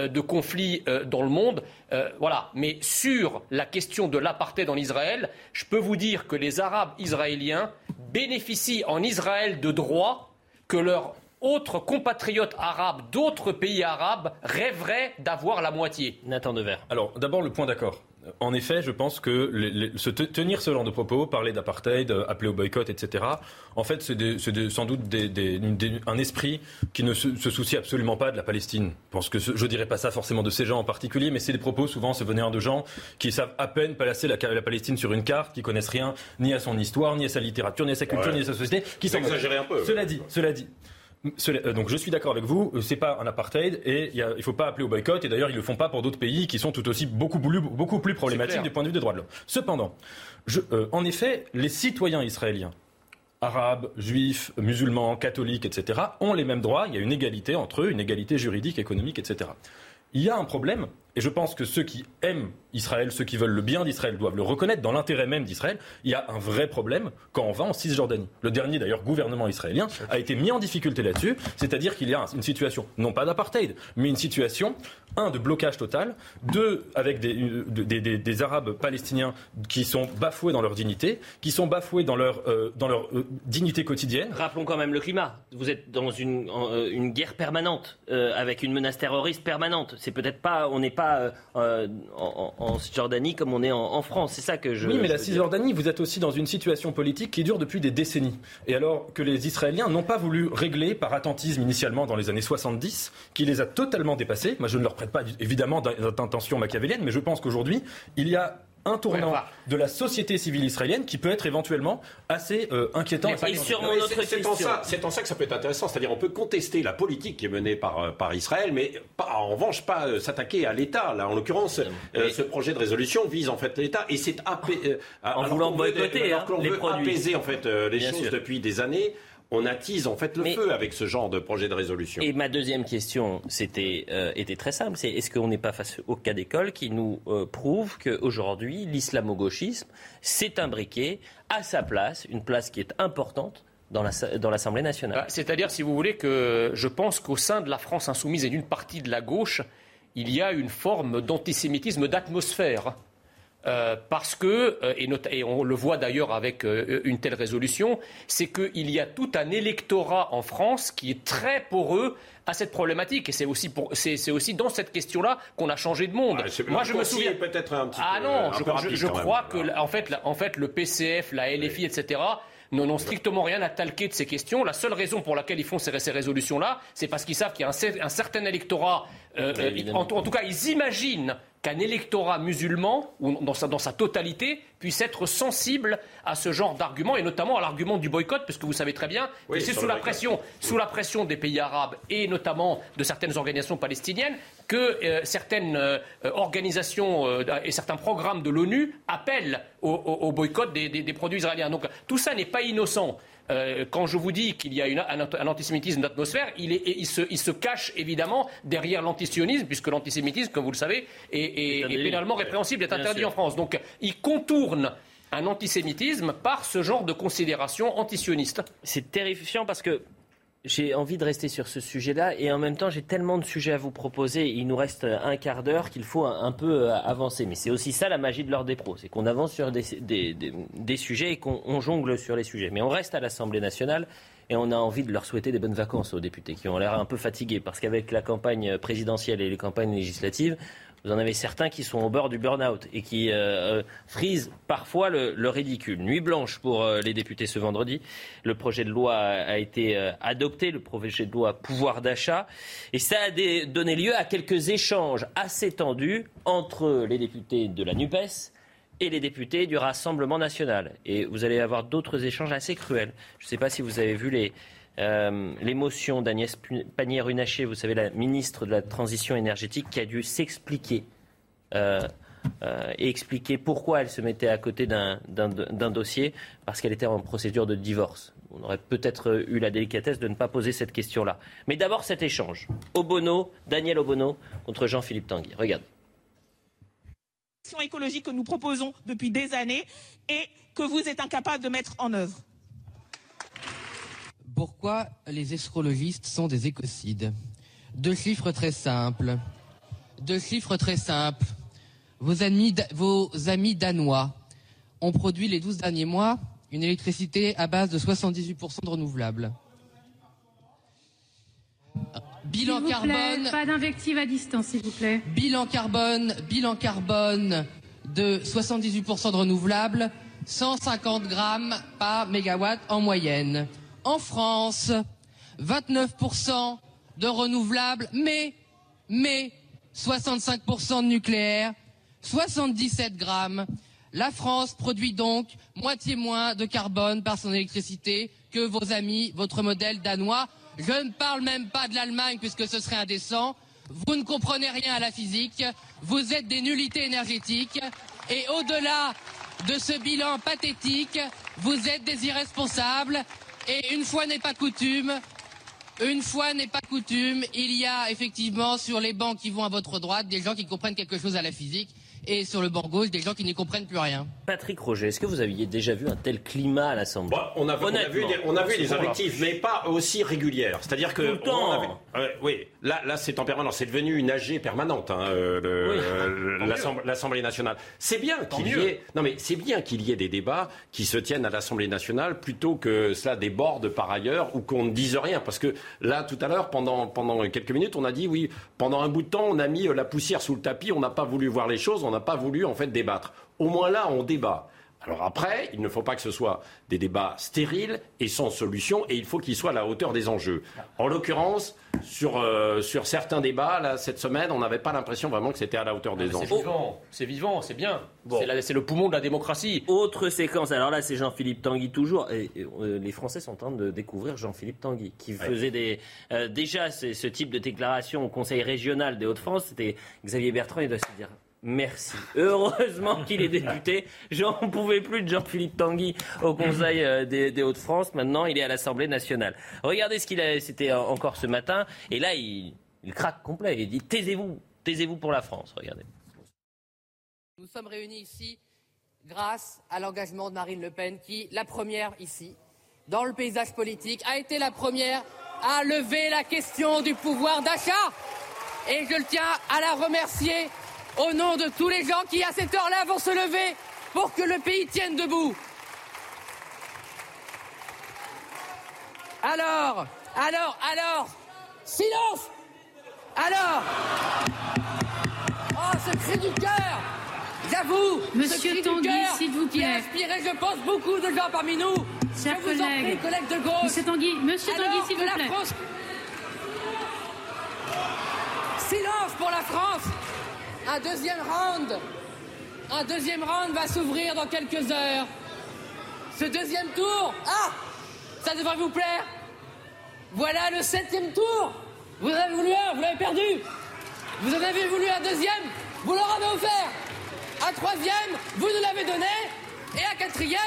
de conflits euh, dans le monde. Euh, voilà. Mais sur la question de l'apartheid en Israël, je peux vous dire que les Arabes israéliens bénéficient en Israël de droits que leurs autres compatriotes arabes d'autres pays arabes rêveraient d'avoir la moitié. Nathan Devers. Alors, d'abord, le point d'accord en effet, je pense que se tenir ce genre de propos, parler d'apartheid, euh, appeler au boycott, etc., en fait, c'est sans doute un esprit qui ne se, soucie absolument pas de la Palestine. Je pense que je dirais pas ça forcément de ces gens en particulier, mais c'est des propos souvent se venir de gens qui savent à peine placer la, la, Palestine sur une carte, qui connaissent rien ni à son histoire, ni à sa littérature, ni à sa culture, ni à sa société, qui sont exagéré un peu. Cela dit, cela dit. Euh, donc je suis d'accord avec vous, euh, c'est pas un apartheid et il ne faut pas appeler au boycott et d'ailleurs ils le font pas pour d'autres pays qui sont tout aussi beaucoup plus, beaucoup plus problématiques du point de vue des droits de l'homme. Cependant, je, euh, en effet, les citoyens israéliens arabes, juifs, musulmans, catholiques, etc., ont les mêmes droits. Il y a une égalité entre eux, une égalité juridique, économique, etc. Il y a un problème, et je pense que ceux qui aiment Israël, ceux qui veulent le bien d'Israël doivent le reconnaître dans l'intérêt même d'Israël. Il y a un vrai problème quand on va en Cisjordanie. Le dernier, d'ailleurs, gouvernement israélien a été mis en difficulté là-dessus, c'est-à-dire qu'il y a une situation, non pas d'apartheid, mais une situation, un, de blocage total, deux, avec des, des, Arabes palestiniens qui sont bafoués dans leur dignité, qui sont bafoués dans leur, euh, dans leur euh, dignité quotidienne. Rappelons quand même le climat. Vous êtes dans une, euh, une guerre permanente, avec une menace terroriste permanente. C'est peut-être pas, on n'est pas en, en Cisjordanie comme on est en, France. C'est ça que je. Oui, mais la Cisjordanie, vous êtes aussi dans une situation politique qui dure depuis des décennies. Et alors que les Israéliens n'ont pas voulu régler par attentisme initialement dans les années 70, qui les a totalement dépassés. Moi, je ne leur prête pas évidemment d'intention machiavélienne, mais je pense qu'aujourd'hui, il y a un tournant de la société civile israélienne qui peut être éventuellement assez euh, inquiétant. C'est en, ça que ça peut être intéressant. C'est-à-dire on peut contester la politique qui est menée par, euh, par Israël, mais pas, en revanche pas euh, s'attaquer à l'État. Là, en l'occurrence, ce projet de résolution vise en fait l'État et c'est en voulant boycotter hein, les produits. apaiser en fait les choses depuis des années on attise en fait le feu avec ce genre de projet de résolution. Et ma deuxième question, c'était euh, était très simple, c'est est-ce qu'on n'est pas face au cas d'école qui nous euh, prouve qu'aujourd'hui l'islamo-gauchisme s'est imbriqué à sa place, une place qui est importante dans l'Assemblée nationale? Bah, c'est-à-dire, si vous voulez, que je pense qu'au sein de la France insoumise et d'une partie de la gauche, il y a une forme d'antisémitisme d'atmosphère. Euh, parce que, euh, et, on le voit d'ailleurs avec euh, une telle résolution, c'est qu'il y a tout un électorat en France qui est très poreux à cette problématique. Et c'est aussi, c'est, aussi dans cette question-là qu'on a changé de monde. Ah, Moi, je me souviens peut-être un petit ah non, je, crois que en fait, en fait, le PCF, la LFI, etc n'ont strictement rien à talquer de ces questions. La seule raison pour laquelle ils font ces, résolutions-là, c'est parce qu'ils savent qu'il y a un, certain électorat, en, en, tout cas, ils imaginent qu'un électorat musulman, ou dans sa, dans sa, totalité, puisse être sensible à ce genre d'argument, et notamment à l'argument du boycott, parce que vous savez très bien que c'est sous la, pression, sous la pression des pays arabes, et notamment de certaines organisations palestiniennes, que euh, certaines euh, organisations euh, et certains programmes de l'ONU appellent au, boycott des, des, produits israéliens. Donc tout ça n'est pas innocent. Euh, quand je vous dis qu'il y a un, antisémitisme d'atmosphère, il, il, se, cache évidemment derrière l'antisionisme, puisque l'antisémitisme, comme vous le savez, est, pénalement répréhensible, est interdit en France. Donc il contourne un antisémitisme par ce genre de considération antisioniste. C'est terrifiant parce que j'ai envie de rester sur ce sujet-là et en même temps j'ai tellement de sujets à vous proposer. Il nous reste un quart d'heure qu'il faut un, peu euh, avancer. Mais c'est aussi ça la magie de l'ordre des pros, c'est qu'on avance sur des, des, sujets et qu'on jongle sur les sujets. Mais on reste à l'Assemblée nationale et on a envie de leur souhaiter des bonnes vacances aux députés qui ont l'air un peu fatigués parce qu'avec la campagne présidentielle et les campagnes législatives, vous en avez certains qui sont au bord du burn-out et qui euh, euh, frisent parfois le, ridicule. Nuit blanche pour euh, les députés ce vendredi. Le projet de loi a, été adopté, le projet de loi pouvoir d'achat. Et ça a donné lieu à quelques échanges assez tendus entre les députés de la NUPES et les députés du Rassemblement national. Et vous allez avoir d'autres échanges assez cruels. Je ne sais pas si vous avez vu les, euh, l'émotion d'Agnès Pannier-Runacher, vous savez, la ministre de la Transition énergétique, qui a dû s'expliquer euh, euh, et expliquer pourquoi elle se mettait à côté d'un dossier, parce qu'elle était en procédure de divorce. On aurait peut-être eu la délicatesse de ne pas poser cette question-là. Mais d'abord cet échange. Obono, Daniel Obono contre Jean-Philippe Tanguy. Regarde. écologique que nous proposons depuis des années et que vous êtes incapable de mettre en œuvre. Pourquoi les astrologistes sont des écocides Deux chiffres très simples. Deux chiffres très simples. Vos amis, vos amis danois ont produit les 12 derniers mois une électricité à base de 78% de renouvelables. Bilan carbone. pas d'invective à distance, s'il vous plaît. Bilan carbone, bilan carbone de 78% de renouvelables, 150 grammes par mégawatt en moyenne en France, 29% de renouvelables, mais, mais 65% de nucléaire, 77 grammes. La France produit donc moitié moins de carbone par son électricité que vos amis, votre modèle danois. Je ne parle même pas de l'Allemagne puisque ce serait indécent. Vous ne comprenez rien à la physique. Vous êtes des nullités énergétiques. Et au-delà de ce bilan pathétique, Vous êtes des irresponsables une fois n'est pas coutume, une fois n'est pas coutume, il y a effectivement sur les bancs qui vont à votre droite des gens qui comprennent quelque chose à la physique et sur le bord gauche des gens qui n'y comprennent plus rien. Patrick Roger, est-ce que vous aviez déjà vu un tel climat à l'Assemblée? On, a, vu des, on a vu des invectives, mais pas aussi régulières. C'est-à-dire que. Tout le temps. oui, là, là c'est en permanence. C'est devenu une AG permanente, hein, l'Assemblée nationale. C'est bien qu'il y ait. Non, mais c'est bien qu'il y ait des débats qui se tiennent à l'Assemblée nationale plutôt que cela déborde par ailleurs ou qu'on ne dise rien. Parce que là, tout à l'heure, pendant, pendant quelques minutes, on a dit oui, pendant un bout de temps, on a mis la poussière sous le tapis, on n'a pas voulu voir les choses, on n'a pas voulu en fait débattre. Au moins là, on débat. Alors après, il ne faut pas que ce soit des débats stériles et sans solution, et il faut qu'ils soient à la hauteur des enjeux. En l'occurrence, sur, euh, sur certains débats, là, cette semaine, on n'avait pas l'impression vraiment que c'était à la hauteur des enjeux. C'est vivant, c'est vivant, c'est bien. C'est le poumon de la démocratie. Autre séquence, alors là, c'est Jean-Philippe Tanguy toujours. Et, euh, les Français sont en train de découvrir Jean-Philippe Tanguy, qui faisait des, euh, déjà ce type de déclaration au Conseil régional des Hauts-de-France. C'était Xavier Bertrand, il doit se dire Merci. Heureusement qu'il est député. J'en pouvais plus de Jean-Philippe Tanguy au Conseil euh, des, Hauts-de-France. Maintenant, il est à l'Assemblée nationale. Regardez ce qu'il a, c'était encore ce matin. Et là, il, craque complet. Il dit taisez-vous, taisez-vous pour la France. Regardez. Nous sommes réunis ici grâce à l'engagement de Marine Le Pen, qui, la première ici, dans le paysage politique, a été la première à lever la question du pouvoir d'achat. Et je le tiens à la remercier au nom de tous les gens qui, à cette heure-là, vont se lever pour que le pays tienne debout. Alors, alors, alors, silence Alors Oh, ce cri du cœur J'avoue, Monsieur Tanguy, s'il vous plaît. a inspiré, je pense, beaucoup de gens parmi nous. Chers collègues, collègues de gauche. Monsieur Tanguy, Monsieur Tanguy, s'il vous plaît. Silence pour la France un deuxième round, un deuxième round va s'ouvrir dans quelques heures. Ce deuxième tour, ah, ça devrait vous plaire. Voilà le septième tour. Vous avez voulu un, vous l'avez perdu. Vous en avez voulu un deuxième, vous leur avez offert. Un troisième, vous nous l'avez donné. Et un quatrième,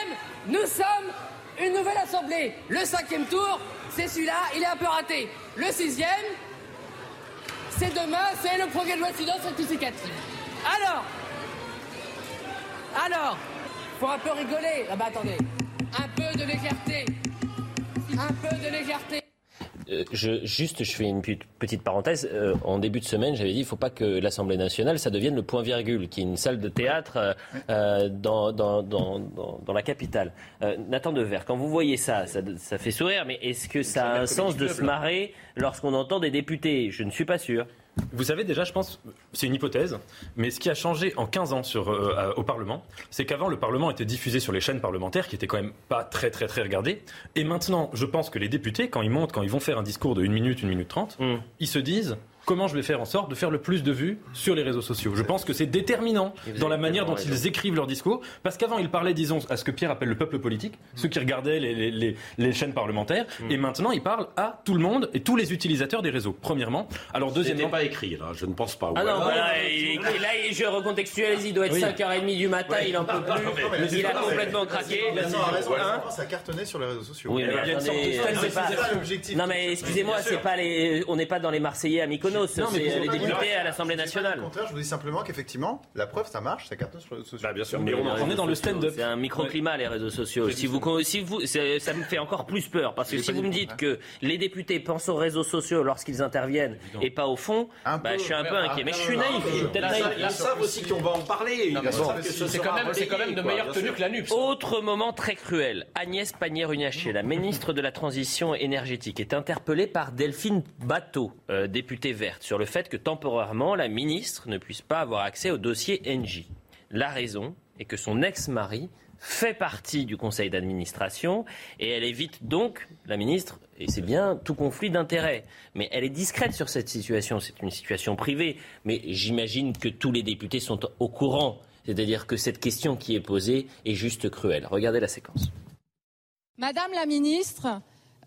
nous sommes une nouvelle assemblée. Le cinquième tour, c'est celui-là, il est un peu raté. Le sixième, c'est demain, c'est le projet de loi de finances rectificative. Alors, alors, faut un peu rigoler. Ah bah attendez, un peu de légèreté, un peu de légèreté. Euh, je, juste, je fais une petite parenthèse. Euh, en début de semaine, j'avais dit il ne faut pas que l'Assemblée nationale, ça devienne le point-virgule, qui est une salle de théâtre euh, dans, dans, dans, dans, la capitale. Nathan Dever, quand vous voyez ça, ça, ça fait sourire, mais est-ce que ça a un sens de se marrer lorsqu'on entend des députés? Je ne suis pas sûr. Vous savez déjà, je pense, c'est une hypothèse, mais ce qui a changé en 15 ans sur, euh, au Parlement, c'est qu'avant, le Parlement était diffusé sur les chaînes parlementaires, qui étaient quand même pas très très très regardées. Et maintenant, je pense que les députés, quand ils montent, quand ils vont faire un discours de 1 minute, 1 minute 30, mm. ils se disent comment je vais faire en sorte de faire le plus de vues sur les réseaux sociaux. Je pense que c'est déterminant dans la manière dont ils écrivent leurs discours, parce qu'avant ils parlaient, disons, à ce que Pierre appelle le peuple politique, ceux qui regardaient les, chaînes parlementaires, mm. et maintenant ils parlent à tout le monde et tous les utilisateurs des réseaux. Premièrement, alors deuxièmement, pas écrit là, je ne pense pas. Ah non, là, je recontextualise, il doit être 5h30 du matin, il en peut plus, il a complètement craqué. Il a raison, ça a cartonné sur les réseaux sociaux. Oui, mais Non mais excusez-moi, c'est pas les, on n'est pas dans les Marseillais à Mykonos non, mais c'est les députés à l'Assemblée nationale. je vous dis simplement qu'effectivement, la preuve, ça marche, ça cartonne sur les réseaux sociaux. Bah, bien sûr, mais on, est dans le stand-up. C'est un microclimat, les réseaux sociaux. Si vous, si vous, ça me fait encore plus peur, parce que si vous me dites que les députés pensent aux réseaux sociaux lorsqu'ils interviennent et pas au fond, bah, je suis un peu inquiet. Mais je suis naïf. Ils savent aussi qu'on va en parler. C'est quand même de meilleure tenue que la NUPS. Autre moment très cruel. Agnès Pannier-Runacher, la ministre de la Transition énergétique, est interpellée par Delphine Bateau, euh, députée sur le fait que temporairement, la ministre ne puisse pas avoir accès au dossier NJ. La raison est que son ex-mari fait partie du conseil d'administration et elle évite donc, la ministre, et c'est bien, tout conflit d'intérêts. Mais elle est discrète sur cette situation, c'est une situation privée, mais j'imagine que tous les députés sont au courant, c'est-à-dire que cette question qui est posée est juste cruelle. Regardez la séquence. Madame la ministre,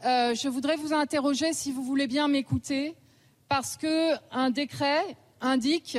euh, je voudrais vous interroger, si vous voulez bien m'écouter, parce qu'un décret indique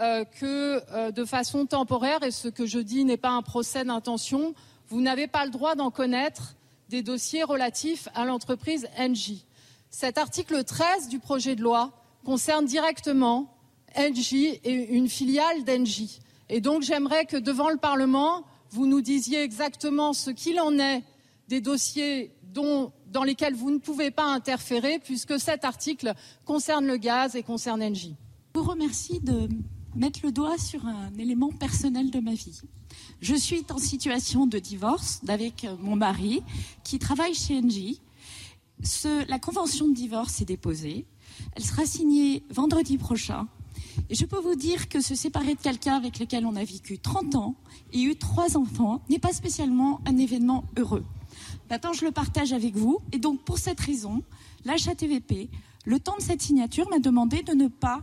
euh, que euh, de façon temporaire, et ce que je dis n'est pas un procès d'intention, vous n'avez pas le droit d'en connaître des dossiers relatifs à l'entreprise Engie. Cet article 13 du projet de loi concerne directement Engie et une filiale d'Engie. Et donc j'aimerais que devant le Parlement, vous nous disiez exactement ce qu'il en est des dossiers dont, dans lesquels vous ne pouvez pas interférer, puisque cet article concerne le gaz et concerne Engie. Je vous remercie de mettre le doigt sur un élément personnel de ma vie. Je suis en situation de divorce avec mon mari qui travaille chez Engie la convention de divorce est déposée. Elle sera signée vendredi prochain. Et je peux vous dire que se séparer de quelqu'un avec lequel on a vécu 30 ans et eu trois enfants n'est pas spécialement un événement heureux. Maintenant, je le partage avec vous. Et donc, pour cette raison, l'HATVP, le temps de cette signature, m'a demandé de ne pas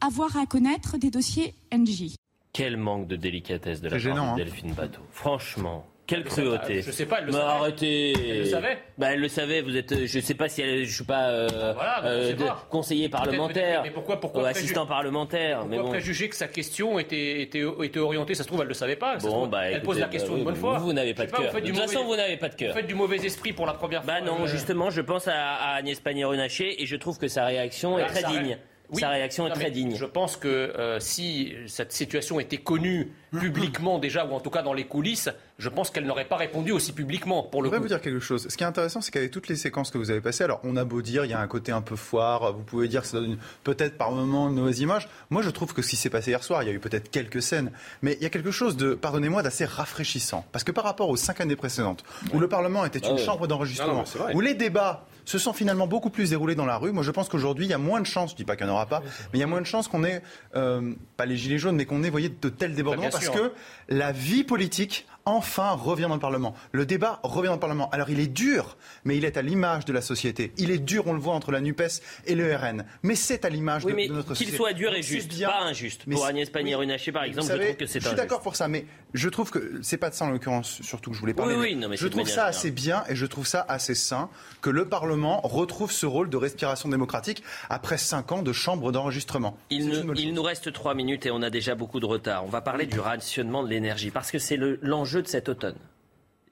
avoir à connaître des dossiers NJ. Quel manque de délicatesse de la part de hein. Delphine Bateau. Franchement. Quelle cruauté. Je sais pas, elle le Mais savait. arrêtez. Elle le savait Bah, elle le savait. Vous êtes, je sais pas si elle, je suis pas, euh, Voilà, mais je sais de- pas. conseiller parlementaire, Mais pourquoi, pourquoi assistant parlementaire. Pourquoi mais bon. préjuger que sa question était, était, était orientée Ça se trouve, elle ne le savait pas. Bon, trouve, bah, elle écoutez, pose la bah, question oui, une bonne fois. Vous n'avez pas de cœur. De toute façon, vous n'avez pas de cœur. Vous faites du mauvais esprit pour la première fois. Bah non, Euh, justement, je pense à, à Agnès Pannier-Runacher et je trouve que sa réaction est très digne. Oui. Sa réaction est très digne. Je pense que euh, si cette situation était connue publiquement déjà, ou en tout cas dans les coulisses, je pense qu'elle n'aurait pas répondu aussi publiquement pour Je le voudrais coup. vous dire quelque chose. Ce qui est intéressant, c'est qu'avec toutes les séquences que vous avez passées, alors on a beau dire, il y a un côté un peu foire, vous pouvez dire que ça donne peut-être par moment une mauvaise image. Moi, je trouve que ce qui s'est passé hier soir, il y a eu peut-être quelques scènes, mais il y a quelque chose de, pardonnez-moi, d'assez rafraîchissant. Parce que par rapport aux cinq années précédentes, où le Parlement était Ah une ouais. chambre d'enregistrement, où les débats se sont finalement beaucoup plus déroulés dans la rue, moi je pense qu'aujourd'hui, il y a moins de chances, je dis pas qu'il n'y en aura pas, mais il y a moins de chances qu'on ait, euh, pas les gilets jaunes, mais qu'on ait, voyez, de tels débordements, Bah, bien parce sûr. que la vie politique enfin revient dans le Parlement. Le débat revient dans le Parlement. Alors il est dur, mais il est à l'image de la société. Il est dur, on le voit entre la NUPES et le RN. Mais c'est à l'image Oui, de, mais de notre qu'il société. soit dur et juste, bien. pas injuste. Mais Pour Agnès Pannier-Runacher, par exemple, je trouve que c'est Je suis d'accord pour ça, mais je trouve que c'est pas de ça en l'occurrence, surtout que je voulais parler. Oui, oui, non, mais je trouve ça assez bien et je trouve ça assez sain que le Parlement retrouve ce rôle de respiration démocratique après cinq ans de chambre d'enregistrement. Il, ne- il nous reste trois minutes et on a déjà beaucoup de retard. On va parler du rationnement de l'énergie parce que c'est le- l'enjeu de cet automne.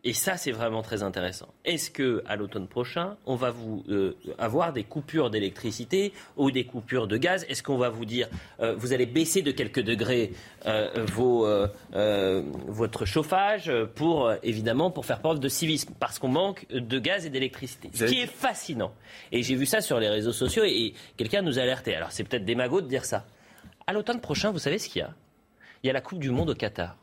Et ça, c'est vraiment très intéressant. Est-ce que à l'automne prochain, on va vous euh, avoir des coupures d'électricité ou des coupures de gaz? Est-ce qu'on va vous dire, euh, vous allez baisser de quelques degrés euh, vos, euh, votre chauffage pour évidemment pour faire preuve de civisme? Parce qu'on manque de gaz et d'électricité. Ce qui est fascinant. Et j'ai vu ça sur les réseaux sociaux et, et quelqu'un nous a alerté. Alors c'est peut-être démago de dire ça. À l'automne prochain, vous savez ce qu'il y a? Il y a la Coupe du Monde au Qatar.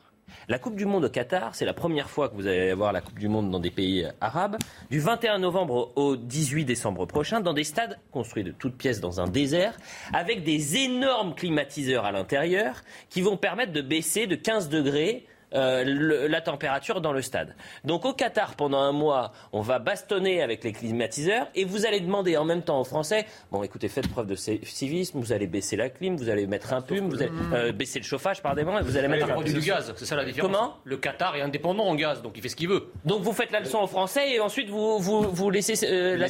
La Coupe du Monde au Qatar, c'est la première fois que vous allez avoir la Coupe du Monde dans des pays arabes, du 21 novembre au 18 décembre prochain, dans des stades construits de toutes pièces dans un désert, avec des énormes climatiseurs à l'intérieur qui vont permettre de baisser de 15 degrés euh, le- la température dans le stade. Donc au Qatar, pendant un mois, on va bastonner avec les climatiseurs et vous allez demander en même temps aux Français, bon écoutez, faites preuve de ci- civisme, vous allez baisser la clim, vous allez mettre un plume, vous allez euh, baisser le chauffage, pardon, et vous allez mettre un produit du gaz, c'est ça la différence. Comment? Le Qatar est indépendant en gaz, donc il fait ce qu'il veut. Donc vous faites la leçon aux Français et ensuite vous, vous, vous laissez euh, la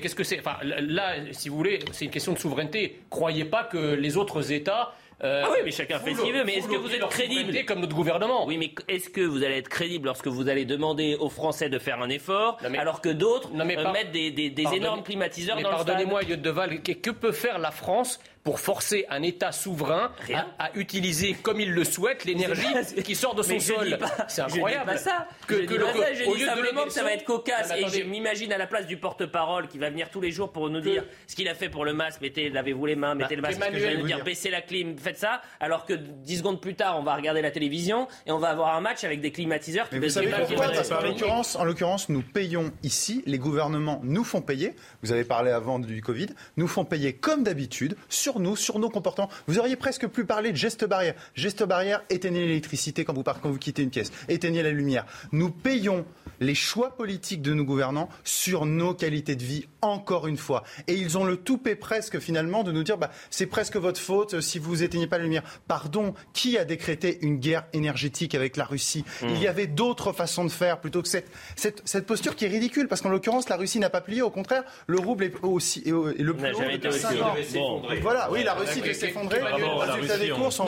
qu'est-ce que c'est? Enfin, là, si vous voulez, c'est une question de souveraineté. Croyez pas que les autres États. Euh, Ah oui, mais chacun fait ce qu'il veut. Mais est-ce que vous êtes crédible comme notre gouvernement? Oui, mais est-ce que vous allez être crédible lorsque vous allez demander aux Français de faire un effort, mais- alors que d'autres euh, mettent des, des- des Pardonnez- énormes climatiseurs mais dans le Pardonnez-moi, Elliot Deval, que peut faire la France pour forcer un État souverain à, à utiliser comme il le souhaite l'énergie qui sort de son sol C'est je dis incroyable. pas ça. Que, je que dis le- pas ça. Je au dis lieu de simplement que ça va être cocasse. Non, mais et je m'imagine à la place du porte-parole qui va venir tous les jours pour nous dire ce qu'il a fait pour le masque. Mettez, lavez-vous les mains, mettez le masque. Emmanuel, je vais vous nous dire dire. baissez la clim, faites ça. Alors que 10 secondes plus tard, on va regarder la télévision et on va avoir un match avec des climatiseurs qui Mais vous baissent savez de pourquoi 15 Parce qu'en degrés. l'occurrence, en l'occurrence, nous payons ici, les gouvernements nous font payer. Vous avez parlé avant du Covid, nous font payer comme d'habitude sur nous, sur nos comportements. Vous auriez presque pu parler de gestes barrières. Gestes barrières, éteignez l'électricité quand vous, quand vous quittez une pièce, éteignez la lumière. Nous payons les choix politiques de nos gouvernants sur nos qualités de vie, encore une fois. Et ils ont le toupet presque finalement de nous dire, bah, c'est presque votre faute si vous éteignez pas la lumière. Pardon, qui a décrété une guerre énergétique avec la Russie? Il y avait d'autres façons de faire plutôt que cette, cette, cette posture qui est ridicule, parce qu'en l'occurrence, la Russie n'a pas plié, au contraire, le rouble est, aussi, est, est le plus haut depuis aussi cinq haut. ans. Bon. Voilà, oui, la Russie qui s'effondrer. Les résultats des sont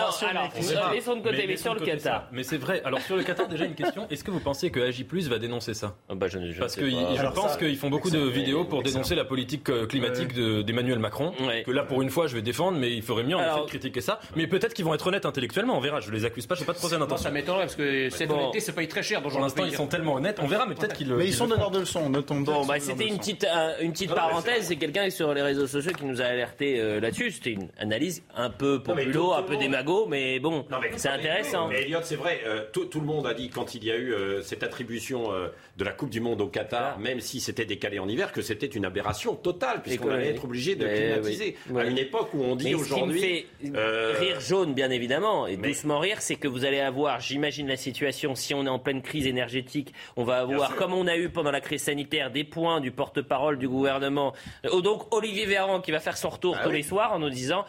Laissons de côté, mais sur le Qatar. Mais c'est vrai. Alors sur le Qatar, déjà une question. Est-ce que vous pensez que AJ va dénoncer ça? Je, je Parce que je pense qu'ils font beaucoup de vidéos pour dénoncer la politique euh, climatique d'Emmanuel Macron. Que là, pour une fois, je vais défendre, mais il ferait mieux en effet de critiquer ça. Mais peut-être qu'ils vont être honnêtes intellectuellement. On verra. Je les accuse pas. Je pas de procès d'intention. Ça m'étonnerait parce que cette honnêteté, c'est pas très cher. Pour l'instant, ils sont tellement honnêtes. On verra, mais peut-être qu'ils. Mais ils sont donneurs de leçons. Bon, bah, c'était une petite une petite parenthèse. C'est quelqu'un sur les réseaux sociaux qui nous a alerté euh, là-dessus. C'était une analyse un peu populo, un peu démago, mais bon, c'est intéressant. Mais Elliot, c'est vrai. Euh, tout, le monde a dit quand il y a eu cette attribution de la Coupe du Monde au Qatar, ah. même si c'était décalé en hiver, que c'était une aberration totale, puisqu'on allait être obligé de climatiser. À une époque où on dit aujourd'hui. Euh, rire jaune, bien évidemment, et doucement rire, c'est que vous allez avoir, j'imagine la situation, si on est en pleine crise énergétique, on va avoir, comme on a eu pendant la crise sanitaire, des points du porte-parole du gouvernement. Euh, donc Olivier Véran qui va faire son retour ah tous les soirs en nous disant,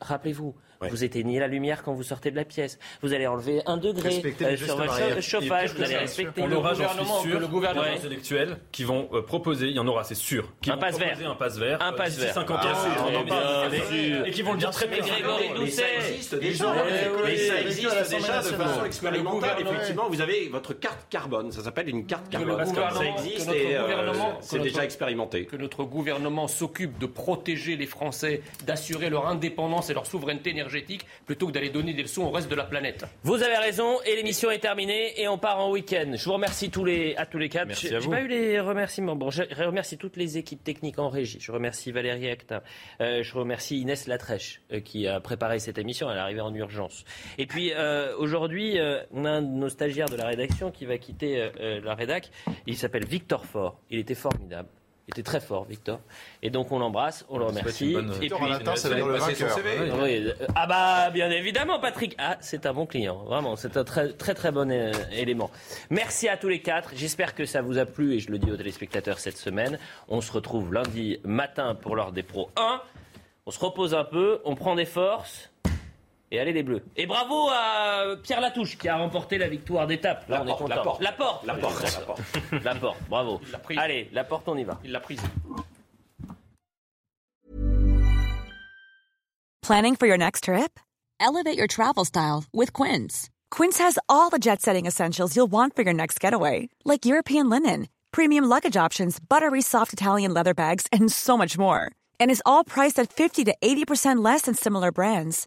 rappelez-vous, vous éteignez la lumière quand vous sortez de la pièce. Vous allez enlever un degré euh, sur votre chauffage. Vous allez respecter on le aura, gouvernement. Sûr, le gouvernement intellectuel qui vont euh, proposer, il y en aura, c'est sûr, qui un passe vert. Un passe vert. Un passe vert. 50 ans. Et qui vont le dire très bien. Mais ça existe déjà. Mais ça existe déjà de façon expérimentale. Effectivement, vous avez votre carte carbone. Ça s'appelle une carte carbone. Ça existe et euh, c'est déjà expérimenté. Que notre gouvernement s'occupe de protéger les Français, d'assurer leur indépendance et leur souveraineté énergétique plutôt que d'aller donner des leçons au reste de la planète. Vous avez raison et l'émission est terminée et on part en week-end. Je vous remercie tous les, à tous les quatre. Merci à vous. J'ai pas eu les remerciements. Bon, je remercie toutes les équipes techniques en régie. Je remercie Valérie Actin. Euh, je remercie Inès Latrèche euh, qui a préparé cette émission. Elle est arrivée en urgence. Et puis euh, aujourd'hui, on a un de nos stagiaires de la rédaction qui va quitter la rédac. Il s'appelle Victor Fort. Il était formidable. Était très fort, Victor. Et donc on l'embrasse, on le remercie. Et puis, ça veut dire le. Euh, ah bah bien évidemment, Patrick. Ah, c'est un bon client, vraiment. C'est un très très très bon euh, élément. Merci à tous les quatre. J'espère que ça vous a plu et je le dis aux téléspectateurs cette semaine. On se retrouve lundi matin pour l'heure des pros 1. On se repose un peu, on prend des forces. Et allez les Bleus. Et bravo à Pierre Latouche qui a remporté la victoire d'étape. Là, on est content. La porte. La porte. La porte. La porte. Bravo. Allez, la porte, on y va. Il l'a prise. Planning for your next trip? Elevate your travel style with Quince. Quince has all the jet-setting essentials you'll want for your next getaway, like European linen, premium luggage options, buttery soft Italian leather bags, and so much more. And is all priced at 50 to 80% less than similar brands.